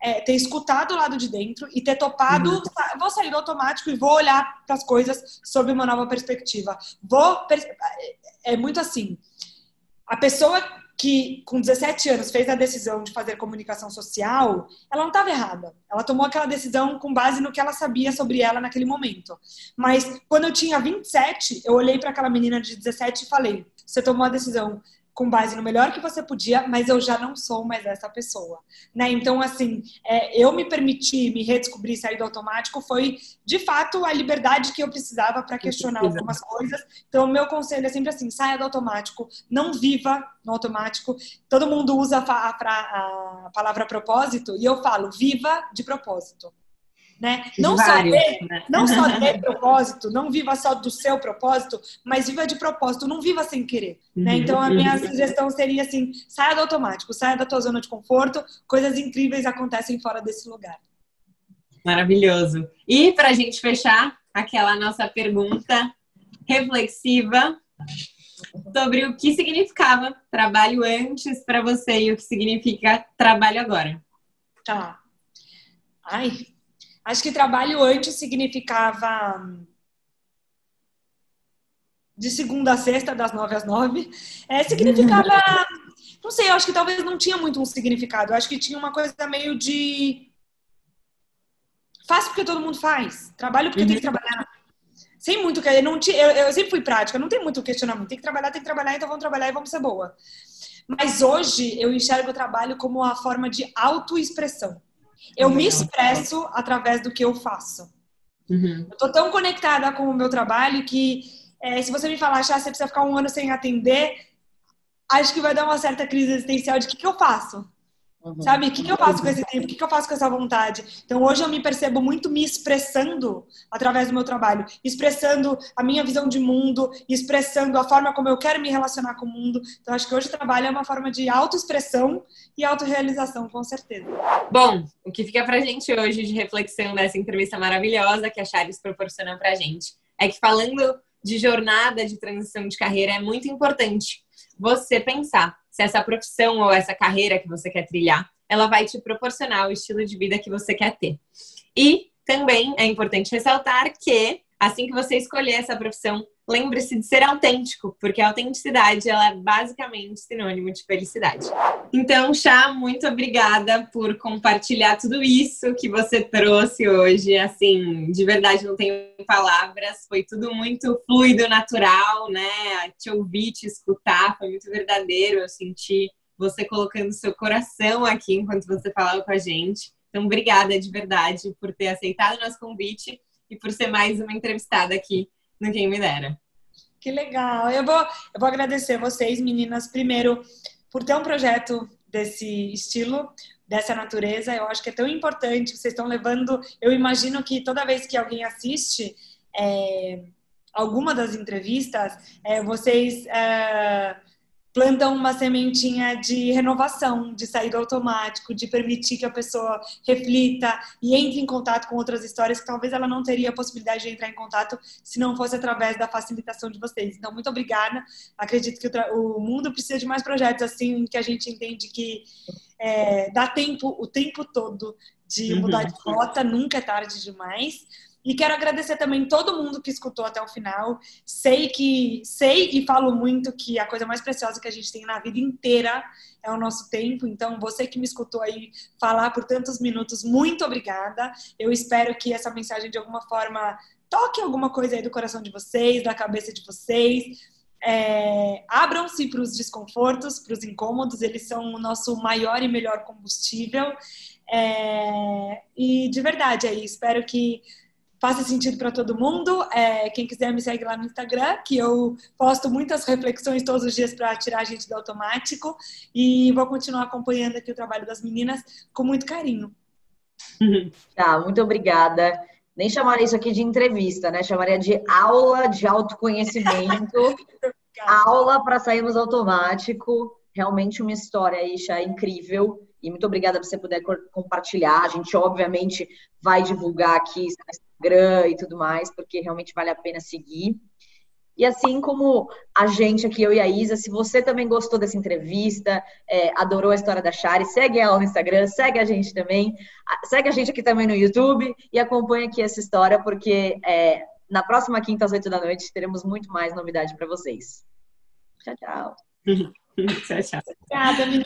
S1: é, ter escutado o lado de dentro e ter topado, uhum. vou sair do automático e vou olhar para as coisas sob uma nova perspectiva. Vou é, é muito assim. A pessoa que com 17 anos fez a decisão de fazer comunicação social, ela não estava errada. Ela tomou aquela decisão com base no que ela sabia sobre ela naquele momento. Mas quando eu tinha 27, eu olhei para aquela menina de 17 e falei: "Você tomou a decisão com base no melhor que você podia, mas eu já não sou mais essa pessoa, né? Então, assim, é, eu me permitir me redescobrir sair do automático foi, de fato, a liberdade que eu precisava para questionar algumas coisas. Então, o meu conselho é sempre assim: saia do automático, não viva no automático. Todo mundo usa a, a, a palavra propósito e eu falo, viva de propósito né? Não Vários, só de, né? não só de propósito, não viva só do seu propósito, mas viva de propósito, não viva sem querer, né? Uhum, então a minha sugestão seria assim, saia do automático, saia da tua zona de conforto, coisas incríveis acontecem fora desse lugar.
S3: Maravilhoso. E para a gente fechar aquela nossa pergunta reflexiva sobre o que significava trabalho antes para você e o que significa trabalho agora.
S1: Tá. Ai, Acho que trabalho antes significava de segunda a sexta, das nove às nove. É, significava. Não sei, eu acho que talvez não tinha muito um significado. Eu acho que tinha uma coisa meio de. Faço porque todo mundo faz. Trabalho porque uhum. tem que trabalhar. Sem muito que não tinha, eu, eu, sempre fui prática, não tem muito questionamento. Tem que trabalhar, tem que trabalhar, então vamos trabalhar e vamos ser boa. Mas hoje eu enxergo o trabalho como uma forma de autoexpressão. Eu me expresso através do que eu faço. Uhum. Eu tô tão conectada com o meu trabalho que é, se você me falar, ah, você precisa ficar um ano sem atender, acho que vai dar uma certa crise existencial de o que, que eu faço. Uhum. Sabe? O que, que eu faço com esse tempo? O que, que eu faço com essa vontade? Então, hoje eu me percebo muito me expressando através do meu trabalho, expressando a minha visão de mundo, expressando a forma como eu quero me relacionar com o mundo. Então, acho que hoje o trabalho é uma forma de autoexpressão e autorrealização, com certeza.
S3: Bom, o que fica pra gente hoje de reflexão dessa entrevista maravilhosa que a Chaves proporciona pra gente é que falando de jornada de transição de carreira é muito importante você pensar se essa profissão ou essa carreira que você quer trilhar, ela vai te proporcionar o estilo de vida que você quer ter. E também é importante ressaltar que assim que você escolher essa profissão, lembre-se de ser autêntico, porque a autenticidade ela é basicamente sinônimo de felicidade. Então, Chá, muito obrigada por compartilhar tudo isso que você trouxe hoje. Assim, de verdade não tenho palavras, foi tudo muito fluido, natural, né? Te ouvir, te escutar, foi muito verdadeiro. Eu senti você colocando seu coração aqui enquanto você falava com a gente. Então, obrigada de verdade por ter aceitado o nosso convite e por ser mais uma entrevistada aqui no Quem Me Dera.
S1: Que legal. Eu vou, eu vou agradecer vocês, meninas, primeiro, por ter um projeto desse estilo, dessa natureza. Eu acho que é tão importante. Vocês estão levando. Eu imagino que toda vez que alguém assiste é, alguma das entrevistas, é, vocês. É, plantam uma sementinha de renovação, de sair do automático, de permitir que a pessoa reflita e entre em contato com outras histórias que talvez ela não teria a possibilidade de entrar em contato se não fosse através da facilitação de vocês. Então, muito obrigada. Acredito que o, mundo precisa de mais projetos assim, que a gente entende que é, dá tempo, o tempo todo de uhum. mudar de rota, nunca é tarde demais. E quero agradecer também todo mundo que escutou até o final. Sei que sei e falo muito que a coisa mais preciosa que a gente tem na vida inteira é o nosso tempo. Então, você que me escutou aí falar por tantos minutos, muito obrigada. Eu espero que essa mensagem de alguma forma toque alguma coisa aí do coração de vocês, da cabeça de vocês. É, abram-se para os desconfortos, para os incômodos, eles são o nosso maior e melhor combustível. É, e de verdade aí, espero que faça sentido para todo mundo. É, quem quiser me segue lá no Instagram, que eu posto muitas reflexões todos os dias para tirar a gente do automático. E vou continuar acompanhando aqui o trabalho das meninas com muito carinho.
S2: Tá, muito obrigada. Nem chamaria isso aqui de entrevista, né? Chamaria de aula de autoconhecimento. aula para sairmos automático. Realmente uma história aí já incrível. E muito obrigada por você poder compartilhar. A gente, obviamente, vai divulgar aqui Instagram e tudo mais, porque realmente vale a pena seguir. E assim como a gente aqui, eu e a Isa, se você também gostou dessa entrevista, é, adorou a história da Shari, segue ela no Instagram, segue a gente também, segue a gente aqui também no YouTube e acompanha aqui essa história, porque é, na próxima quinta às oito da noite teremos muito mais novidade para vocês. Tchau, tchau.
S3: tchau, tchau. Obrigada, menina.